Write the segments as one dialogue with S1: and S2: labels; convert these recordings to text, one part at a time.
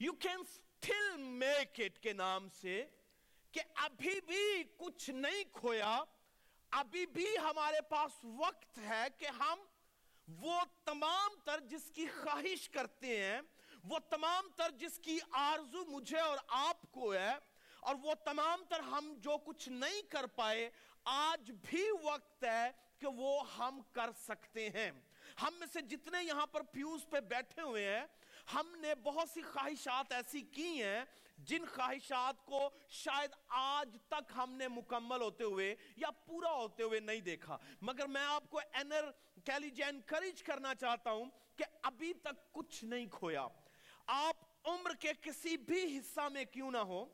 S1: You can still make it کے نام سے کہ ابھی بھی کچھ نہیں کھویا، ابھی بھی ہمارے پاس وقت ہے کہ ہم وہ تمام تر جس کی خواہش کرتے ہیں، وہ تمام تر جس کی آرزو مجھے اور آپ کو ہے، اور وہ تمام تر ہم جو کچھ نہیں کر پائے، آج بھی وقت ہے کہ وہ ہم کر سکتے ہیں۔ ہم میں سے جتنے یہاں پر پیوز پہ بیٹھے ہوئے ہیں ہم نے بہت سی خواہشات ایسی کی ہیں جن خواہشات کو شاید آج تک ہم نے مکمل ہوتے ہوئے یا پورا ہوتے ہوئے نہیں دیکھا۔ مگر میں آپ کو انر کہہ انکریج کرنا چاہتا ہوں کہ ابھی تک کچھ نہیں کھویا۔ آپ عمر کے کسی بھی حصہ میں کیوں نہ ہو،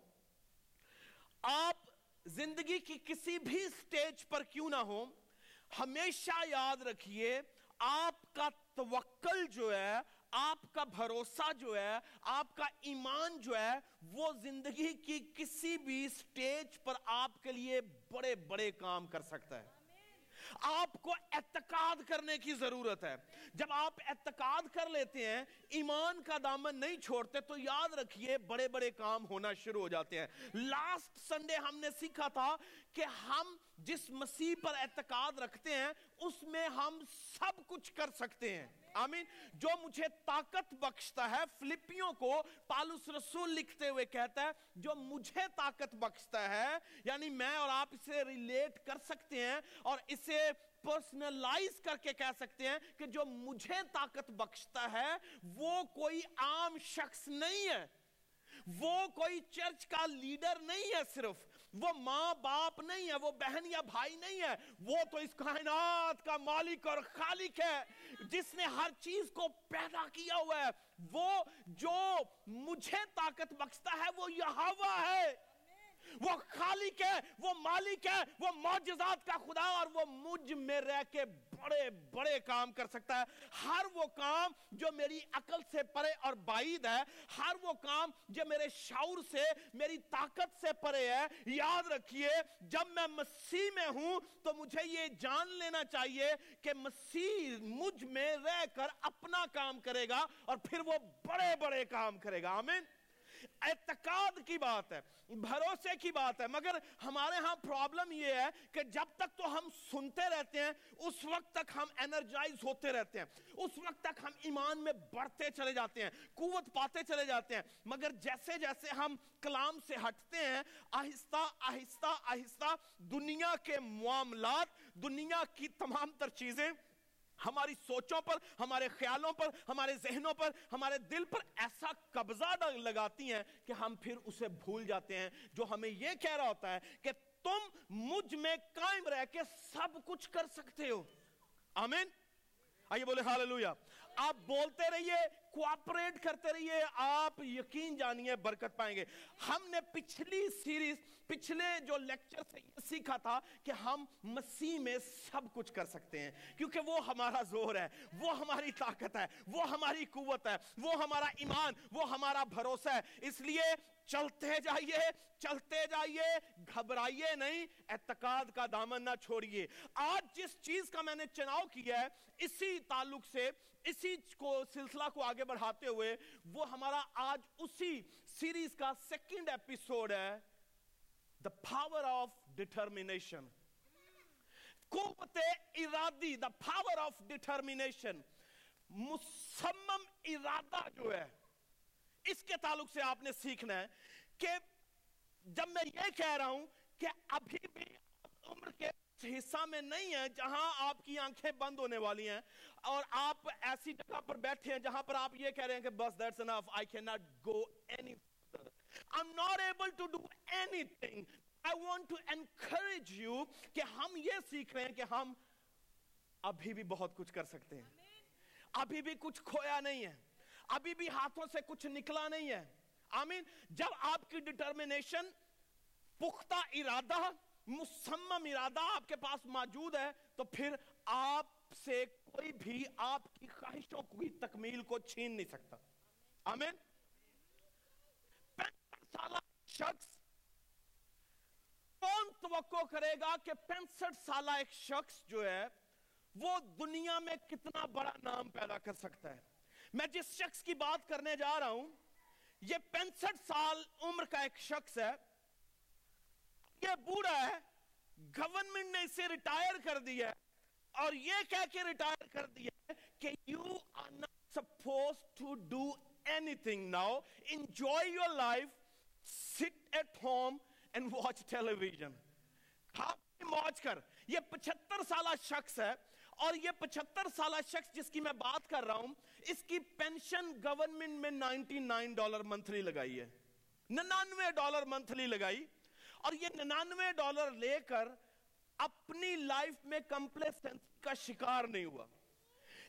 S1: آپ زندگی کی کسی بھی سٹیج پر کیوں نہ ہو، ہمیشہ یاد رکھیے، آپ کا توکل جو ہے آپ کا بھروسہ جو ہے، آپ کا ایمان جو ہے، وہ زندگی کی کسی بھی سٹیج پر آپ کے لیے بڑے بڑے کام کر سکتا ہے۔ آپ کو اعتقاد کرنے کی ضرورت ہے۔ جب آپ اعتقاد کر لیتے ہیں، ایمان کا دامن نہیں چھوڑتے، تو یاد رکھیے بڑے بڑے کام ہونا شروع ہو جاتے ہیں۔ لاسٹ سنڈے ہم نے سیکھا تھا کہ ہم جس مسیح پر اعتقاد رکھتے ہیں، اس میں ہم سب کچھ کر سکتے ہیں۔ آمین. جو مجھے طاقت بخشتا ہے، فلپیوں کو پالوس رسول لکھتے ہوئے کہتا ہے، جو مجھے طاقت بخشتا ہے یعنی میں اور آپ اسے ریلیٹ کر سکتے ہیں اور اسے پرسنلائز کر کے کہہ سکتے ہیں کہ جو مجھے طاقت بخشتا ہے، وہ کوئی عام شخص نہیں ہے۔ وہ کوئی چرچ کا لیڈر نہیں ہے صرف۔ وہ ماں باپ نہیں ہے، وہ بہن یا بھائی نہیں ہے، وہ تو اس کائنات کا مالک اور خالق ہے، جس نے ہر چیز کو پیدا کیا ہوا ہے۔ وہ جو مجھے طاقت بخشتا ہے، وہ یہاوا ہے۔ وہ خالق ہے، وہ مالک ہے، وہ معجزات کا خدا اور وہ مجھ میں رہ کے بڑے بڑے کام کر سکتا ہے۔ ہر وہ کام جو میری عقل سے پرے اور بعید ہے، ہر وہ کام جو میرے شعور سے، میری طاقت سے پرے ہے، یاد رکھیے، جب میں مسیح میں ہوں تو مجھے یہ جان لینا چاہیے کہ مسیح مجھ میں رہ کر اپنا کام کرے گا اور پھر وہ بڑے بڑے کام کرے گا۔ آمین۔ اعتقاد کی بات ہے، بھروسے کی بات ہے۔ مگر ہمارے ہاں پرابلم یہ ہے کہ جب تک تو ہم سنتے رہتے ہیں، اس وقت تک ہم انرجائز ہوتے رہتے ہیں۔ اس وقت تک ہم ایمان میں بڑھتے چلے جاتے ہیں، قوت پاتے چلے جاتے ہیں۔ مگر جیسے جیسے ہم کلام سے ہٹتے ہیں، آہستہ آہستہ آہستہ دنیا کے معاملات، دنیا کی تمام تر چیزیں ہماری سوچوں پر، ہمارے خیالوں پر، ہمارے ذہنوں پر، ہمارے دل پر ایسا قبضہ لگاتی ہیں کہ ہم پھر اسے بھول جاتے ہیں۔ جو ہمیں یہ کہہ رہا ہوتا ہے کہ تم مجھ میں قائم رہ کے سب کچھ کر سکتے ہو۔ آمین؟ آئیے بولے حاللویہ آپ بولتے رہیے، کوآپریٹ کرتے رہیے، آپ یقین جانیے برکت پائیں گے۔ ہم نے پچھلی سیریز پچھلے جو لیکچر سے یہ سیکھا تھا کہ ہم مسیح میں سب کچھ کر سکتے ہیں، کیونکہ وہ ہمارا زور ہے، وہ ہماری طاقت ہے، وہ ہماری قوت ہے، وہ ہمارا ایمان، وہ ہمارا بھروسہ ہے۔ اس لیے چلتے جائیے چلتے جائیے، گھبرائیے نہیں، اعتقاد کا دامن نہ چھوڑیے۔ آج جس چیز کا میں نے چناؤ کیا ہے، اسی تعلق سے، اسی کو سلسلہ کو آگے بڑھاتے ہوئے، وہ ہمارا آج اسی سیریز کا سیکنڈ ایپیسوڈ ہے۔ دا پاور آف ڈٹرمینیشن قوت ارادی دا پاور آف ڈٹرمینیشن مسمم ارادہ جو ہے اس کے تعلق سے آپ نے سیکھنا ہے کہ جب میں یہ کہہ رہا ہوں کہ ابھی بھی عمر کے حصہ میں نہیں ہے جہاں آپ کی آنکھیں بند ہونے والی ہیں اور آپ ایسی جگہ پر بیٹھے ہیں جہاں پر آپ یہ کہہ رہے ہیں کہ بس that's enough. I cannot go any further I'm not able to do anything. I want to encourage you کہ ہم یہ سیکھ رہے ہیں کہ ہم ابھی بھی بہت کچھ کر سکتے ہیں۔ ابھی بھی کچھ کھویا نہیں ہے۔ ابھی بھی ہاتھوں سے کچھ نکلا نہیں ہے۔ آمین۔ جب آپ کی ڈٹرمنیشن پختہ ارادہ مسمم ارادہ آپ کے پاس موجود ہے، تو پھر آپ سے کوئی بھی آپ کی خواہشوں کی تکمیل کو چھین نہیں سکتا۔ آمین۔ سالہ شخص کون توقع کرے گا کہ پینسٹھ سالہ ایک شخص جو ہے وہ دنیا میں کتنا بڑا نام پیدا کر سکتا ہے؟ میں جس شخص کی بات کرنے جا رہا ہوں، یہ پینسٹھ سال عمر کا ایک شخص ہے۔ یہ بوڑھا ہے گورنمنٹ نے اسے ریٹائر کر دیا اور یہ کہہ کے ریٹائر کر دیا کہ you are not suppose to do any thing now enjoy your life sit at home and watch tele vision موج کر یہ پچھتر سالہ شخص ہے اور یہ پچھتر سالہ شخص جس کی میں بات کر رہا ہوں اس کی پینشن گورنمنٹ میں نائنٹی نائن ڈالر منتھلی لگائی ہے ننانوے ڈالر منتھلی لگائی اور یہ ننانوے ڈالر لے کر اپنی لائف میں کمپلیسنس کا شکار نہیں ہوا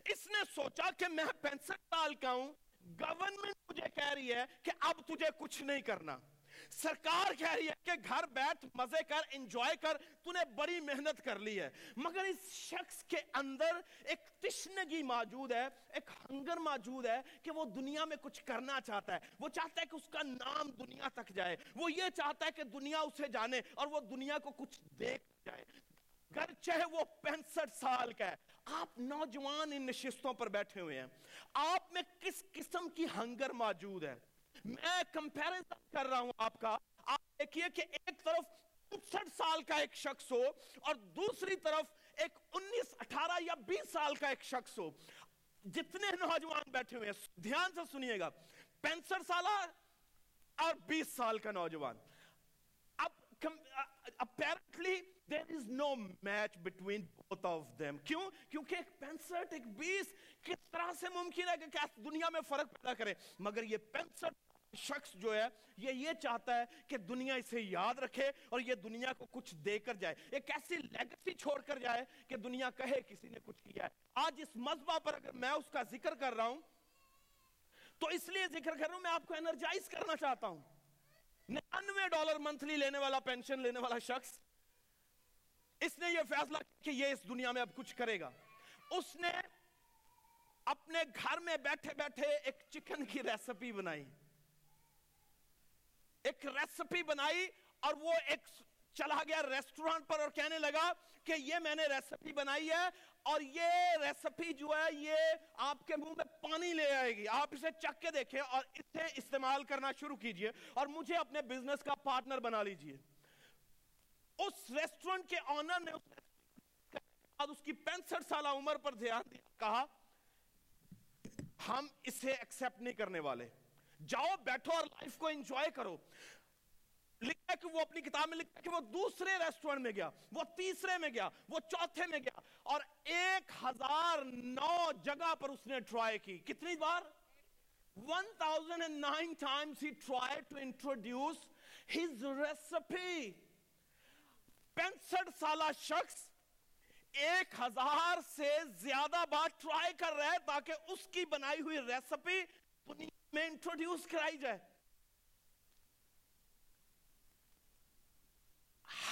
S1: اس نے سوچا کہ میں پینسٹھ سال کا ہوں گورنمنٹ مجھے کہہ رہی ہے کہ اب تجھے کچھ نہیں کرنا۔ سرکار کہہ رہی ہے کہ گھر بیٹھ، مزے کر انجوائے کر تو نے بڑی محنت کر لی ہے۔ مگر اس شخص کے اندر ایک تشنگی موجود ہے، ایک ہنگر موجود ہے کہ وہ دنیا میں کچھ کرنا چاہتا ہے۔ وہ چاہتا ہے کہ اس کا نام دنیا تک جائے۔ وہ یہ چاہتا ہے کہ دنیا اسے جانے اور وہ دنیا کو کچھ دیکھ جائے۔ گرچہ وہ پینسٹھ سال کا ہے، آپ نوجوان ان نشستوں پر بیٹھے ہوئے ہیں۔ آپ میں کس قسم کی ہنگر موجود ہے؟ میں کمپیرزن کر رہا ہوں آپ کا۔ آپ دیکھئے کہ ایک طرف انسٹھ سال کا ایک شخص ہو اور دوسری طرف ایک انیس، اٹھارہ یا بیس سال کا ایک شخص ہو۔ جتنے نوجوان بیٹھے ہوئے ہیں، دھیان سے سنیے گا۔ پینسٹھ سالہ اور بیس سال کا نوجوان۔ Apparently uh, uh, there is no match between both of them. کیوں? کیونکہ ایک پینسٹھ ایک بیس کس طرح سے ممکن ہے کہ دنیا میں فرق پیدا کرے؟ مگر یہ پینسٹھ شخص جو ہے، یہ یہ چاہتا ہے کہ دنیا اسے یاد رکھے اور یہ دنیا کو کچھ دے کر جائے۔ ایک ایسی لیگسی چھوڑ کر جائے کہ دنیا کہے کسی نے کچھ کیا ہے۔ آج اس مذبہ پر اگر میں اس کا ذکر کر رہا ہوں، تو اس لیے ذکر کر رہا ہوں، میں آپ کو انرجائز کرنا چاہتا ہوں۔ ننانوے ڈالر منتھلی لینے والا پینشن لینے والا شخص، اس نے یہ فیصلہ کہ یہ اس دنیا میں اب کچھ کرے گا۔ اس نے اپنے گھر میں بیٹھے بیٹھے ایک چکن کی ریسپی بنائی۔ ایک ریسپی بنائی اور وہ ایک چلا گیا ریسٹورانٹ پر اور کہنے لگا کہ یہ میں نے ریسپی بنائی ہے اور یہ ریسپی جو ہے یہ آپ کے منہ میں پانی لے آئے گی۔ آپ اسے چک کے دیکھیں اور اسے استعمال کرنا شروع کیجیے اور مجھے اپنے بزنس کا پارٹنر بنا لیجیے۔ اس ریسٹورنٹ کے آنر نے اس کی پینسٹھ سالہ عمر پر دھیان دیا۔ کہا، ہم اسے ایکسپٹ نہیں کرنے والے۔ جاؤ بیٹھو اور لائف کو انجوائے کرو۔ لکھا کہ وہ اپنی کتاب میں لکھا کہ وہ دوسرے ریسٹورنٹ میں گیا، وہ تیسرے میں گیا، وہ چوتھے میں گیا، اور ایک ہزار نو جگہ پر اس نے ٹرائی کی۔ کتنی بار؟ 1009 times he tried to introduce his recipe. پینسٹھ سالہ شخص ایک ہزار سے زیادہ بار ٹرائی کر رہے ہیں تاکہ اس کی بنائی ہوئی ریسپی دنیا میں انٹروڈیوس کرائی جائے۔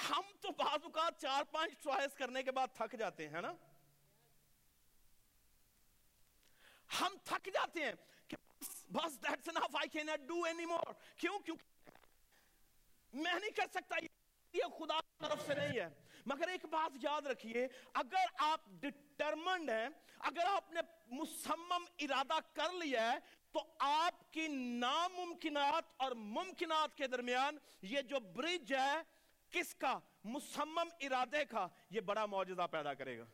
S1: ہم تو بعض اوقات چار پانچ ٹرائز کرنے کے بعد تھک جاتے ہیں نا؟ ہم تھک جاتے ہیں کہ بس that's enough I cannot do anymore. کیوں؟ کیوں میں نہیں کر سکتا، یہ خدا طرف سے نہیں ہے۔ مگر ایک بات یاد رکھیے، اگر آپ ڈٹرمنڈ ہیں، اگر آپ نے مسمم ارادہ کر لیا ہے، تو آپ کی ناممکنات اور ممکنات کے درمیان یہ جو برج ہے کس کا مسمم ارادے کا یہ بڑا معجزہ پیدا کرے گا؟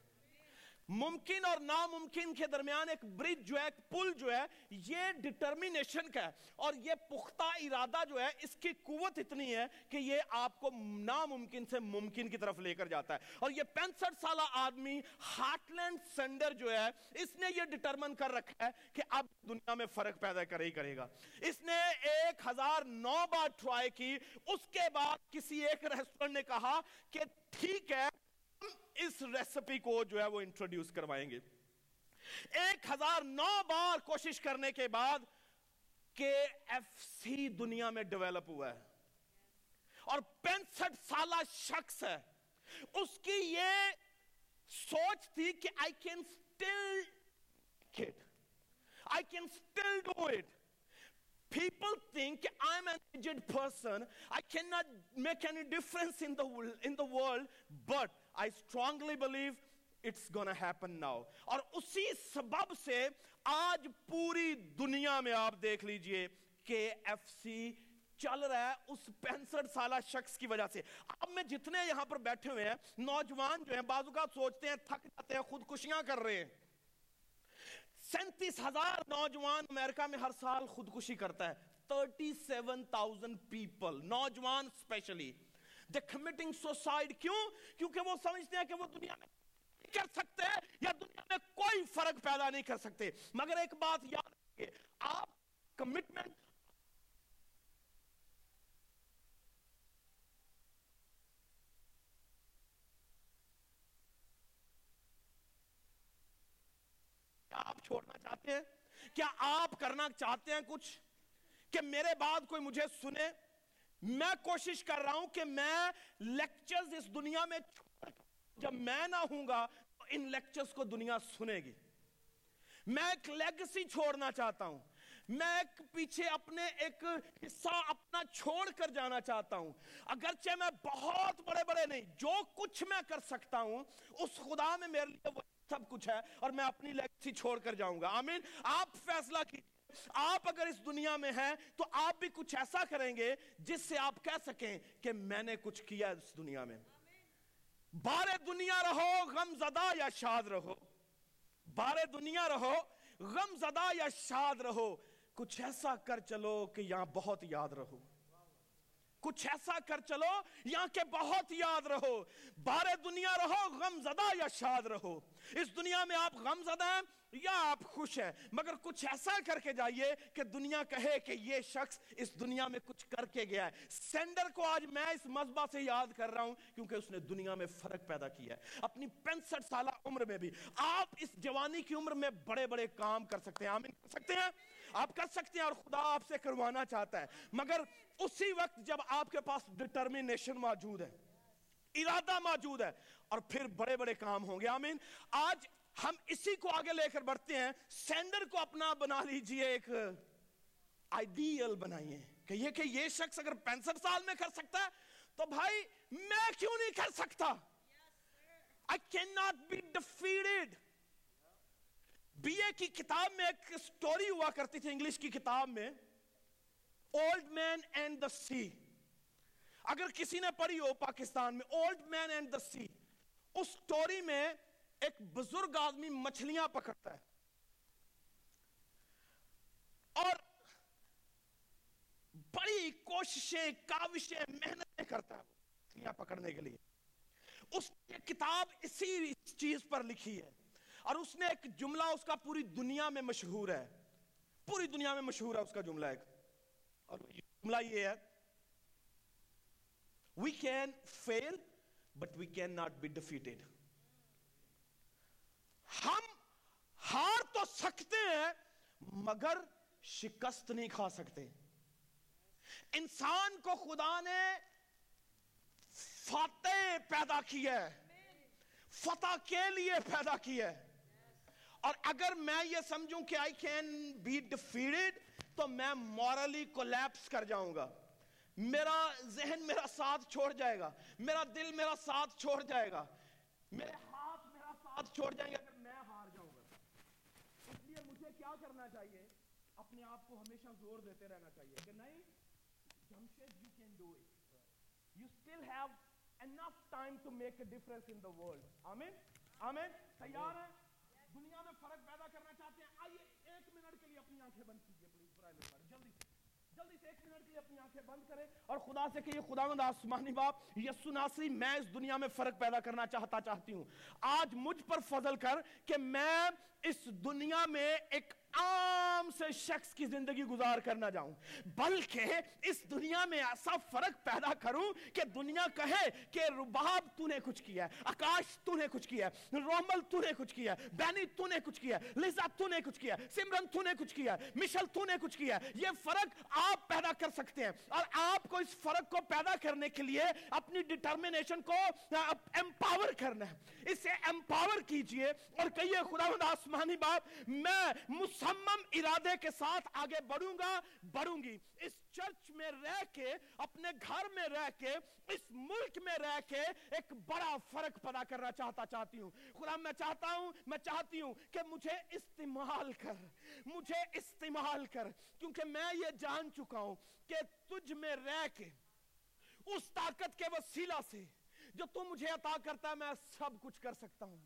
S1: ممکن اور ناممکن کے درمیان ایک برج جو ہے، ایک پل جو ہے، یہ ڈٹرمینیشن کا ہے۔ اور یہ پختہ ارادہ جو ہے، اس کی قوت اتنی ہے کہ یہ آپ کو ناممکن سے ممکن کی طرف لے کر جاتا ہے۔ اور یہ پینسٹھ سالہ آدمی ہارٹ لینڈ سینڈر جو ہے، اس نے یہ ڈٹرمن کر رکھا ہے کہ اب دنیا میں فرق پیدا کرے ہی کرے گا۔ اس نے ایک ہزار نو بار ٹرائی کی، اس کے بعد کسی ایک ریسٹورنٹ نے کہا کہ ٹھیک ہے اس ریسپی کو جو ہے وہ انٹروڈیوس کروائیں گے۔ ایک ہزار نو بار کوشش کرنے کے بعد کے ایف سی دنیا میں ڈیولپ ہوا ہے۔ اور پینسٹھ سالہ شخص ہے۔ اس کی یہ سوچ تھی کہ I can still cut I can still do it People think I'm an aged person. I cannot make any difference in the, in the world, but I strongly believe it's gonna happen now. اور اسی سبب سے آج پوری دنیا میں آپ دیکھ لیجیے کے ایف سی چل رہا ہے اس پینسٹھ سالہ شخص کی وجہ سے۔ اب میں جتنے یہاں پر بیٹھے ہوئے ہیں، نوجوان جو ہیں، بعض اوقات سوچتے ہیں، تھک جاتے ہیں، خودکشیاں کر رہے ہیں۔ سینتیس ہزار نوجوان امریکہ میں ہر سال خودکشی کرتا ہے۔ تھرٹی سیون تاؤزینڈ پیپل نوجوان اسپیشلی دے کمٹنگ سوسائڈ کیوں؟ کیونکہ وہ سمجھتے ہیں کہ وہ دنیا میں کر سکتے ہیں یا دنیا میں کوئی فرق پیدا نہیں کر سکتے۔ مگر ایک بات یاد رکھیں آپ کمٹمنٹ آپ چھوڑنا چاہتے ہیں؟ کیا آپ کرنا چاہتے ہیں کچھ؟ کہ میرے بعد کوئی مجھے سنے؟ میں کوشش کر رہا ہوں کہ میں لیکچرز اس دنیا میں جب میں نہ ہوں گا تو ان لیکچرز کو دنیا سنے گی۔ میں ایک لیگسی چھوڑنا چاہتا ہوں۔ میں ایک پیچھے اپنے ایک حصہ اپنا چھوڑ کر جانا چاہتا ہوں۔ اگرچہ میں بہت بڑے بڑے نہیں، جو کچھ میں کر سکتا ہوں، اس خدا میں میرے لیے وہ سب کچھ ہے اور میں اپنی لیگسی چھوڑ کر جاؤں گا۔ آمین۔ آپ فیصلہ کی آپ اگر اس دنیا میں ہیں تو آپ بھی کچھ ایسا کریں گے جس سے آپ کہہ سکیں کہ میں نے کچھ کیا اس دنیا میں۔ بارے دنیا رہو، غم زدہ یا شاد رہو۔ بارے دنیا رہو، غم زدہ یا شاد رہو۔ کچھ ایسا کر چلو کہ یہاں بہت یاد رہو۔ کچھ ایسا کر چلو یہاں کے بہت یاد رہو۔ بارے دنیا رہو، غم زدہ یا شاد رہو۔ اس دنیا میں آپ غم زدہ ہیں یا آپ خوش ہیں۔ مگر کچھ ایسا کر کے جائیے کہ دنیا کہے کہ یہ شخص اس دنیا میں کچھ کر کے گیا ہے۔ سینڈر کو آج میں اس مذبح سے یاد کر رہا ہوں کیونکہ اس نے دنیا میں فرق پیدا کیا ہے۔ اپنی پینسٹھ سالہ عمر میں بھی آپ اس جوانی کی عمر میں بڑے بڑے کام کر سکتے ہیں۔ آمین کر سکتے ہیں۔ آپ کر سکتے ہیں اور خدا آپ سے کروانا چاہتا ہے۔ مگر اسی وقت جب آپ کے پاس ڈٹرمینیشن موجود ہے ارادہ موجود ہے اور پھر بڑے بڑے کام ہوں گے۔ آمین۔ آج ہم اسی کو آگے لے کر بڑھتے ہیں۔ سینڈر کو اپنا بنا لیجیے ایک آئیڈیل بنائیے۔ کہ یہ کہ یہ شخص اگر پینسٹھ سال میں کر سکتا ہے تو بھائی میں کیوں نہیں کر سکتا؟ I cannot be defeated B A کی کتاب میں ایک سٹوری ہوا کرتی تھی انگلش کی کتاب میں اولڈ مین اینڈ دا سی اگر کسی نے پڑھی ہو پاکستان میں old man and the sea us story میں ایک بزرگ آدمی مچھلیاں پکڑتا ہے۔ اور بڑی کوششیں، کاوشیں، محنتیں کرتا ہے مچھلیاں پکڑنے کے لیے۔ اس کی کتاب اسی چیز پر لکھی ہے۔ اور اس نے ایک جملہ اس کا پوری دنیا میں مشہور ہے۔ پوری دنیا میں مشہور ہے اس کا جملہ ایک۔ اور جملہ یہ ہے۔ We can fail but we cannot be defeated. ہم ہار تو سکتے ہیں، مگر شکست نہیں کھا سکتے۔ انسان کو خدا نے فاتح پیدا کیا ہے۔ فتح کے لیے پیدا کیا ہے۔ اور اگر میں یہ سمجھوں کہ آئی کین بی ڈیفیڈڈ تو میں مورلی کولیپس کر جاؤں گا۔ میرا ذہن میرا ساتھ چھوڑ جائے گا۔ میرا دل میرا ساتھ چھوڑ جائے گا۔ میرے ہاتھ میرا ساتھ چھوڑ جائیں گے اگر میں ہار جاؤں گا۔ اس لیے مجھے کیا کرنا چاہیے؟ اپنے آپ کو ہمیشہ زور دیتے رہنا چاہیے کہ نہیں، Jamshed, you can do it. You still have enough time to make a difference in the world. آمین؟ آمین؟ تیار ہیں؟ دنیا میں فرق پیدا کرنا چاہتے ہیں۔ آئیے ایک منٹ کے لیے اپنی آنکھیں بند کیجیے پلیز برائے مہربانی۔ جلدی سے جلدی سے ایک منٹ کے لیے اپنی آنکھیں بند کریں۔ اور خدا سے کہیے یہ خداوند آسمانی باپ، یسو ناصری، میں اس دنیا میں فرق پیدا کرنا چاہتا چاہتی ہوں۔ آج مجھ پر فضل کر کہ میں اس دنیا میں ایک عام سے شخص کی زندگی گزار کرنا جاؤں۔ بلکہ اس دنیا میں ایسا فرق پیدا کروں کہ دنیا کہے کہ رباب تو نے کچھ کیا ہے، آکاش تو نے کچھ کیا ہے، رومل تو نے کچھ کیا ہے، بینی تو نے کچھ کیا ہے لیزا تو نے کچھ کیا ہے، سمرن تو نے کچھ کیا ہے، مشل تو نے کچھ کیا ہے۔ یہ فرق آپ پیدا کر سکتے ہیں۔ اور آپ کو اس فرق کو پیدا کرنے کے لیے اپنی ڈٹرمنیشن کو امپاور کرنا ہے۔ اسے امپاور کیجیے اور کہیے، خداوند آسمانی باپ میں مصمم ارادے کے ساتھ آگے بڑھوں گا، بڑھوں گی۔ اس چرچ میں رہ کے، اپنے گھر میں رہ کے، اس ملک میں رہ کے ایک بڑا فرق پیدا کرنا چاہتا، چاہتی ہوں۔ خدا، میں چاہتا ہوں، میں چاہتی ہوں کہ مجھے استعمال کر، مجھے استعمال کر، کیونکہ میں یہ جان چکا ہوں کہ تجھ میں رہ کے، اس طاقت کے وسیلہ سے جو تو مجھے عطا کرتا ہے، میں سب کچھ کر سکتا ہوں۔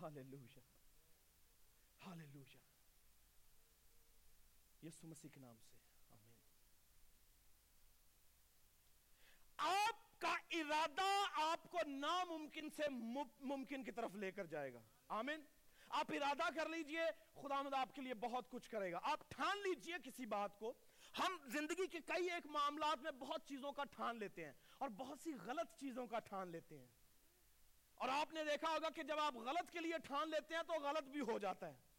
S1: ہالیلویہ ہالیلویہ یسو مسیح کے نام سے آمین آپ کا ارادہ آپ کو ناممکن سے ممکن کی طرف لے کر جائے گا آمین آپ ارادہ کر لیجیے خدا مد آپ کے لیے بہت کچھ کرے گا آپ ٹھان لیجیے کسی بات کو ہم زندگی کے کئی ایک معاملات میں بہت چیزوں کا ٹھان لیتے ہیں اور بہت سی غلط چیزوں کا ٹھان لیتے ہیں اور آپ نے دیکھا ہوگا کہ جب آپ غلط کے لیے ٹھان لیتے ہیں تو غلط بھی ہو جاتا ہے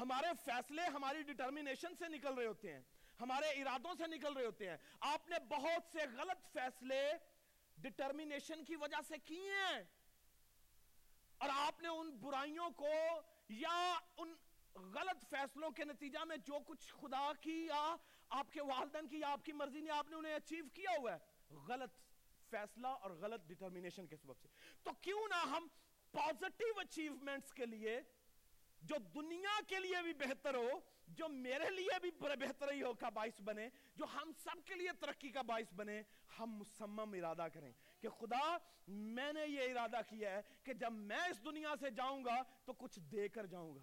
S1: ہمارے فیصلے ہماری ڈیٹرمینیشن سے نکل رہے ہوتے ہیں، ہمارے ارادوں سے نکل رہے ہوتے ہیں۔ آپ نے بہت سے غلط فیصلے ڈیٹرمینیشن کی وجہ سے کیے ہیں۔ اور آپ نے ان برائیوں کو یا ان غلط فیصلوں کے نتیجہ میں جو کچھ خدا کی یا آپ کے والدین کی یا آپ کی مرضی نے آپ نے انہیں اچیو کیا ہوا ہے۔ غلط فیصلہ اور غلط ڈیٹرمینیشن کے سبب سے۔ تو کیوں نہ ہم پازیٹیو اچیومنٹس کے لیے جو دنیا کے لیے بھی بہتر ہو، جو میرے لیے بھی بہتر ہی ہو کا باعث بنے، جو ہم سب کے لیے ترقی کا باعث بنے، ہم مسمم ارادہ کریں کہ خدا، میں نے یہ ارادہ کیا ہے کہ جب میں اس دنیا سے جاؤں گا تو کچھ دے کر جاؤں گا۔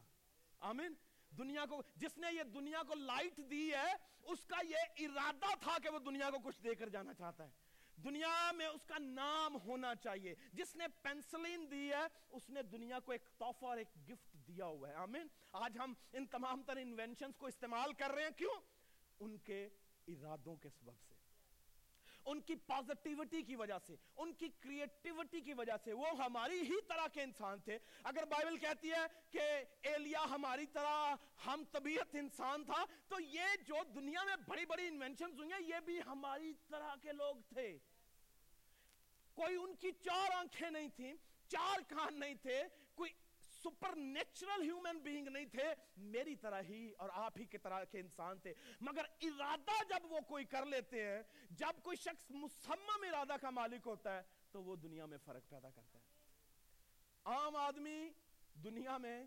S1: آمین۔ دنیا کو، جس نے یہ دنیا کو لائٹ دی ہے، اس کا یہ ارادہ تھا کہ وہ دنیا کو کچھ دے کر جانا چاہتا ہے۔ دنیا میں اس کا نام ہونا چاہیے۔ جس نے پینسلین دی ہے، اس نے دنیا کو ایک تحفہ اور ایک گفٹ دیا ہوا ہے۔ آمین۔ آج ہم ان تمام تر انوینشنز کو استعمال کر رہے ہیں۔ کیوں؟ ان کے ارادوں کے سبب سے۔ ان کی پازیٹیوٹی کی وجہ سے۔ ان کی کریٹیوٹی کی وجہ سے۔ وہ ہماری ہی طرح کے انسان تھے۔ اگر بائبل کہتی ہے کہ ایلیا ہماری طرح ہم طبیعت انسان تھا، تو یہ جو دنیا میں بڑی بڑی انوینشنز ہوئی ہیں، یہ بھی ہماری طرح کے لوگ تھے۔ کوئی ان کی چار آنکھیں نہیں تھیں، چار کان نہیں تھے سپر نیچرل ہیومن بینگ نہیں تھے، میری طرح ہی اور آپ ہی کے طرح کے انسان تھے۔ مگر ارادہ جب وہ کوئی کر لیتے ہیں، جب کوئی شخص مسمم ارادہ کا مالک ہوتا ہے، تو وہ دنیا میں فرق پیدا کرتا ہے۔ عام آدمی دنیا میں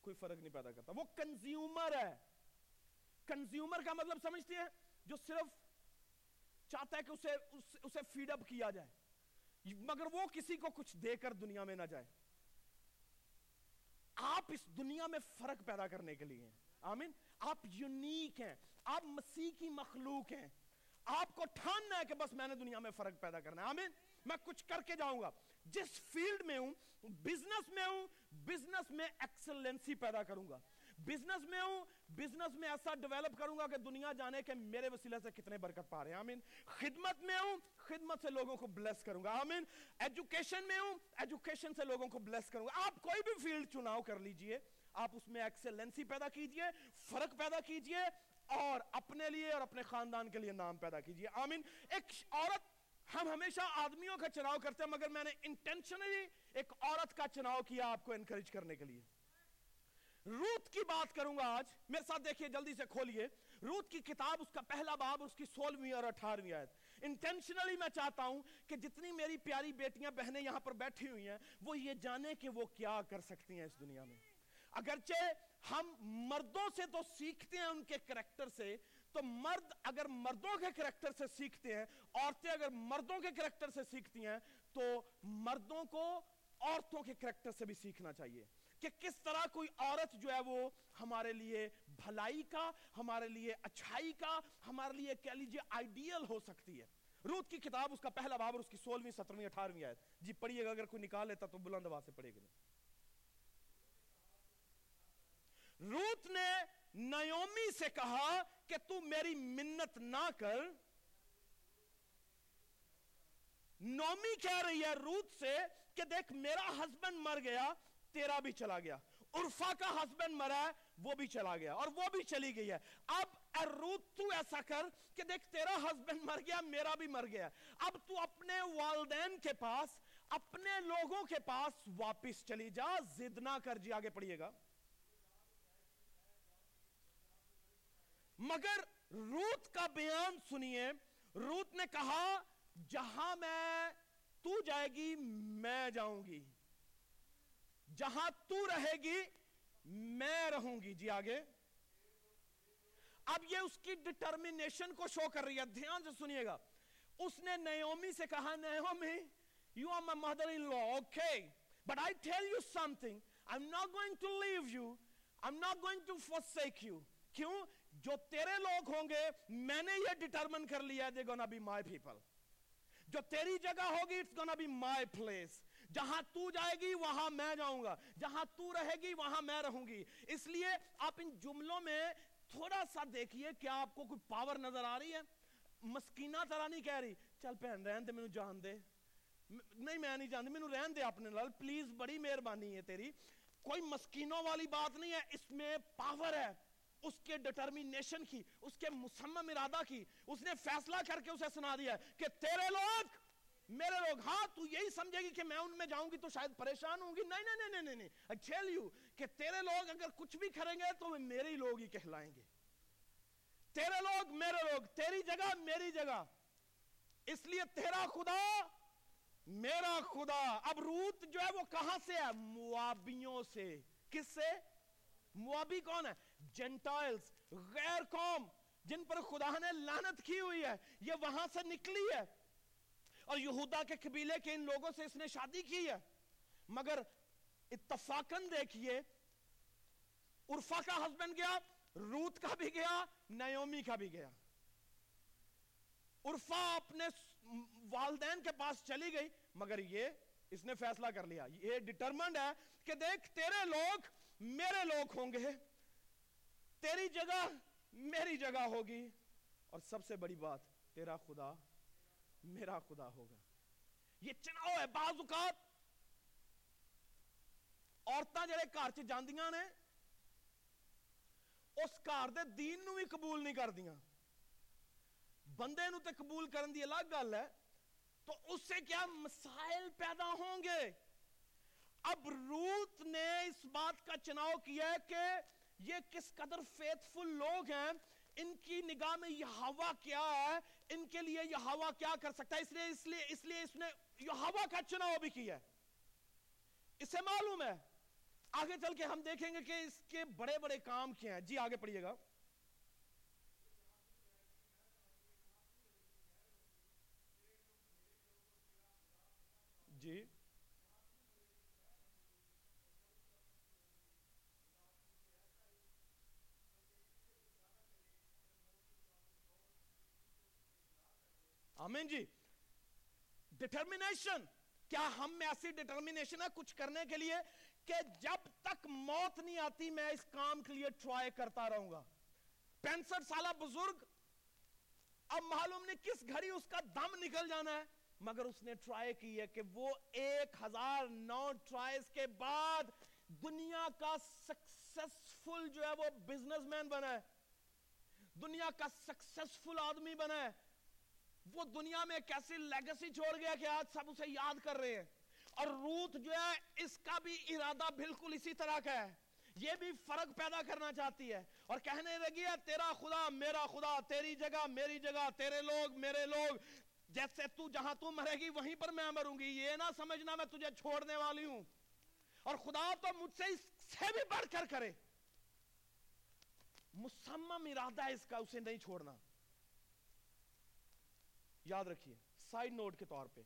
S1: کوئی فرق نہیں پیدا کرتا۔ وہ کنزیومر ہے۔ کنزیومر کا مطلب سمجھتے ہیں، جو صرف چاہتا ہے کہ اسے اسے فیڈ اپ کیا جائے۔ مگر وہ کسی کو کچھ دے کر دنیا میں نہ جائے۔ آپ اس دنیا میں فرق پیدا کرنے کے لیے ہیں۔ آمین۔ آپ یونیک ہیں۔ آپ مسیح کی مخلوق ہیں۔ آپ کو ٹھاننا ہے کہ بس میں نے دنیا میں فرق پیدا کرنا ہے۔ آمین۔ میں کچھ کر کے جاؤں گا۔ جس فیلڈ میں ہوں، بزنس میں ہوں، بزنس میں ایکسلنسی پیدا کروں گا۔ بزنس میں ہوں بزنس میں ایسا ڈیویلپ کروں گا کہ دنیا جانے کہ میرے وسیلہ سے کتنے برکت پا رہے ہیں۔ آمین۔ خدمت میں ہوں، خدمت سے لوگوں کو بلیس کروں گا۔ آمین۔ ایڈوکیشن میں ہوں ایڈوکیشن سے لوگوں کو بلیس کروں گا۔ آپ کوئی بھی فیلڈ چناؤ کر لیجیے۔ آپ اس میں ایکسلنسی پیدا کیجیے، فرق پیدا کیجیے اور اپنے لیے اور اپنے خاندان کے لیے نام پیدا کیجیے۔ آمین۔ ایک عورت، ہم ہمیشہ آدمیوں کا چناؤ کرتے ہیں، مگر میں نے انٹینشنلی ایک عورت کا چناؤ کیا آپ کو انکریج کرنے کے لیے۔ روت کی بات کروں گا آج۔ میرے ساتھ دیکھیے، جلدی سے کھولیے۔ روت کی کتاب، اس کا پہلا باب اس کی سولہویں اور اٹھارویں آیت۔ انٹینشنلی میں چاہتا ہوں کہ جتنی میری پیاری بیٹیاں، بہنیں یہاں پر بیٹھی ہوئی ہیں، وہ یہ جانے کہ وہ کیا کر سکتی ہیں اس دنیا میں۔ اگرچہ ہم مردوں سے تو سیکھتے ہیں ان کے کریکٹر سے، تو مرد اگر مردوں کے کریکٹر سے سیکھتے ہیں، عورتیں اگر مردوں کے کریکٹر سے سیکھتی ہیں، تو مردوں کو عورتوں کے کریکٹر سے بھی سیکھنا چاہیے۔ کہ کس طرح کوئی عورت جو ہے وہ ہمارے لیے بھلائی کا، ہمارے لیے اچھائی کا، ہمارے لیے کہہ لیجیے آئیڈیل ہو سکتی ہے۔ روت کی کتاب، اس کا پہلا باب اور اس کی سولہویں، سترویں، اٹھارہویں آیت۔ جی پڑھیے گا، اگر کوئی نکال لیتا تو بلند آواز سے پڑھے گا۔ روت نے نیومی سے کہا کہ تو میری منت نہ کر۔ نومی کہہ رہی ہے روت سے کہ دیکھ، میرا ہسبینڈ مر گیا تیرا بھی چلا گیا۔ عرفہ کا ہسبینڈ مرا ہے، وہ بھی چلا گیا۔ اور وہ بھی چلی گئی ہے۔ اب اروت تو ایسا کر کہ دیکھ، تیرا ہسبینڈ مر گیا، میرا بھی مر گیا۔ اب تو اپنے والدین کے پاس، اپنے لوگوں کے پاس واپس چلی جا۔ زد نہ کر جی آگے پڑھیے گا۔ مگر روت کا بیان سنیے۔ روت نے کہا، جہاں میں تو جائے گی، میں جاؤں گی۔ جہاں تو رہے گی، میں رہوں گی۔ جی آگے۔ اب یہ اس کی ڈٹرمینیشن کو شو کر رہی ہے۔ دھیان سے سنیے گا۔ اس نے نیومی سے کہا Naomi you are my you are my mother-in-law okay. But I tell you something. I'm not going to leave you. I'm not going to forsake you. کیوں؟ جو تیرے لوگ ہوں گے، میں نے یہ ڈٹرمن کر لیا they're gonna be my people. جو تیری جگہ ہوگی، it's gonna be my place. جہاں تو جائے گی، وہاں میں جاؤں گا۔ جہاں تو رہے گی، وہاں میں رہوں گی۔ اس لیے آپ ان جملوں میں تھوڑا سا دیکھیے کیا آپ کو کوئی پاور نظر آ رہی ہے۔ مسکینہ طرح نہیں کہہ رہی۔ چل پہن رہن دے میں جان دے۔ نہیں، میں نہیں جانتی میں رہن دے اپنے لال پلیز، بڑی مہربانی ہے تیری۔ کوئی مسکینوں والی بات نہیں ہے، اس میں پاور ہے۔ اس کے ڈٹرمینیشن کی، اس کے مسمم ارادہ کی۔ اس نے فیصلہ کر کے اسے سنا دیا ہے کہ تیرے لوگ میرے لوگ ہاں تو یہی سمجھے گی کہ میں ان میں جاؤں گی تو شاید پریشان ہوں گی۔ نہیں نہیں نہیں نہیں نہیں I tell کہ تیرے لوگ اگر کچھ بھی کریں گے تو وہ میرے ہی لوگ ہی کہلائیں گے۔ تیرے لوگ میرے لوگ، تیری جگہ میری جگہ۔ اس لیے تیرا خدا میرا خدا۔ اب روت جو ہے وہ کہاں سے ہے؟ موابیوں سے۔ کس سے؟ موابی کون ہے؟ جنٹائلز۔ غیر قوم، جن پر خدا نے لانت کی ہوئی ہے، یہ وہاں سے نکلی ہے۔ اور یہودا کے قبیلے کے ان لوگوں سے اس نے شادی کی ہے۔ مگر اتفاقن دیکھئے عرفہ کا ہسبینڈ گیا، روت کا بھی گیا نیومی کا بھی گیا۔ عرفہ اپنے والدین کے پاس چلی گئی، مگر یہ اس نے فیصلہ کر لیا۔ یہ ڈٹرمنڈ ہے کہ دیکھ، تیرے لوگ میرے لوگ ہوں گے۔ تیری جگہ میری جگہ ہوگی۔ اور سب سے بڑی بات، تیرا خدا میرا خدا ہوگا۔ یہ چناؤ ہے بعض اوقات۔ عورتاں جڑے گھر چ جاندیاں نے، اس گھر دے دین نو بھی قبول نہیں کر دیاں بندے نو تے قبول کرن دی الگ گل ہے، تو اس سے کیا مسائل پیدا ہوں گے؟ اب روت نے اس بات کا چناؤ کیا ہے کہ یہ کس قدر فیتفل لوگ ہیں ان کی نگاہ میں یہ ہوا کیا ہے؟ ان کے لیے یہ ہوا کیا کر سکتا ہے؟ اس لیے اس لیے اس لیے اس نے یہ ہوا کا چناؤ بھی کیا ہے۔ اسے معلوم ہے۔ آگے چل کے ہم دیکھیں گے کہ اس کے بڑے بڑے کام کیا ہیں۔ جی آگے پڑھئے گا۔ جی۔ آمین جی. ڈٹرمینیشن کیا ہم میں ایسی ڈٹرمینیشن ہے کچھ کرنے کے لیے کہ جب تک موت نہیں آتی میں اس کام کے لیے ٹرائی کرتا رہوں گا؟ پینسٹھ سالہ بزرگ، اب معلوم نہیں کس گھڑی اس کا دم نکل جانا ہے، مگر اس نے ٹرائی کی ہے کہ وہ ایک ہزار نو ٹرائیز کے بعد دنیا کا سکسسفل جو ہے وہ بزنس مین بنا ہے۔ دنیا کا سکسسفل آدمی بنا ہے۔ وہ دنیا میں ایک ایسی لیگسی چھوڑ گیا کہ آج سب اسے یاد کر رہے ہیں۔ اور روت جو ہے، اس کا بھی ارادہ بالکل اسی طرح کا ہے۔ یہ بھی فرق پیدا کرنا چاہتی ہے۔ اور کہنے لگی ہے، تیرا خدا میرا خدا، تیری جگہ میری جگہ، تیرے لوگ میرے لوگ۔ جیسے تو جہاں تو مرے گی، وہیں پر میں مروں گی۔ یہ نہ سمجھنا میں تجھے چھوڑنے والی ہوں۔ اور خدا تو مجھ سے اس سے بھی بڑھ کر کرے۔ مسمم ارادہ ہے اس کا، اسے نہیں چھوڑنا۔ یاد رکھیے سائیڈ نوٹ کے طور پہ،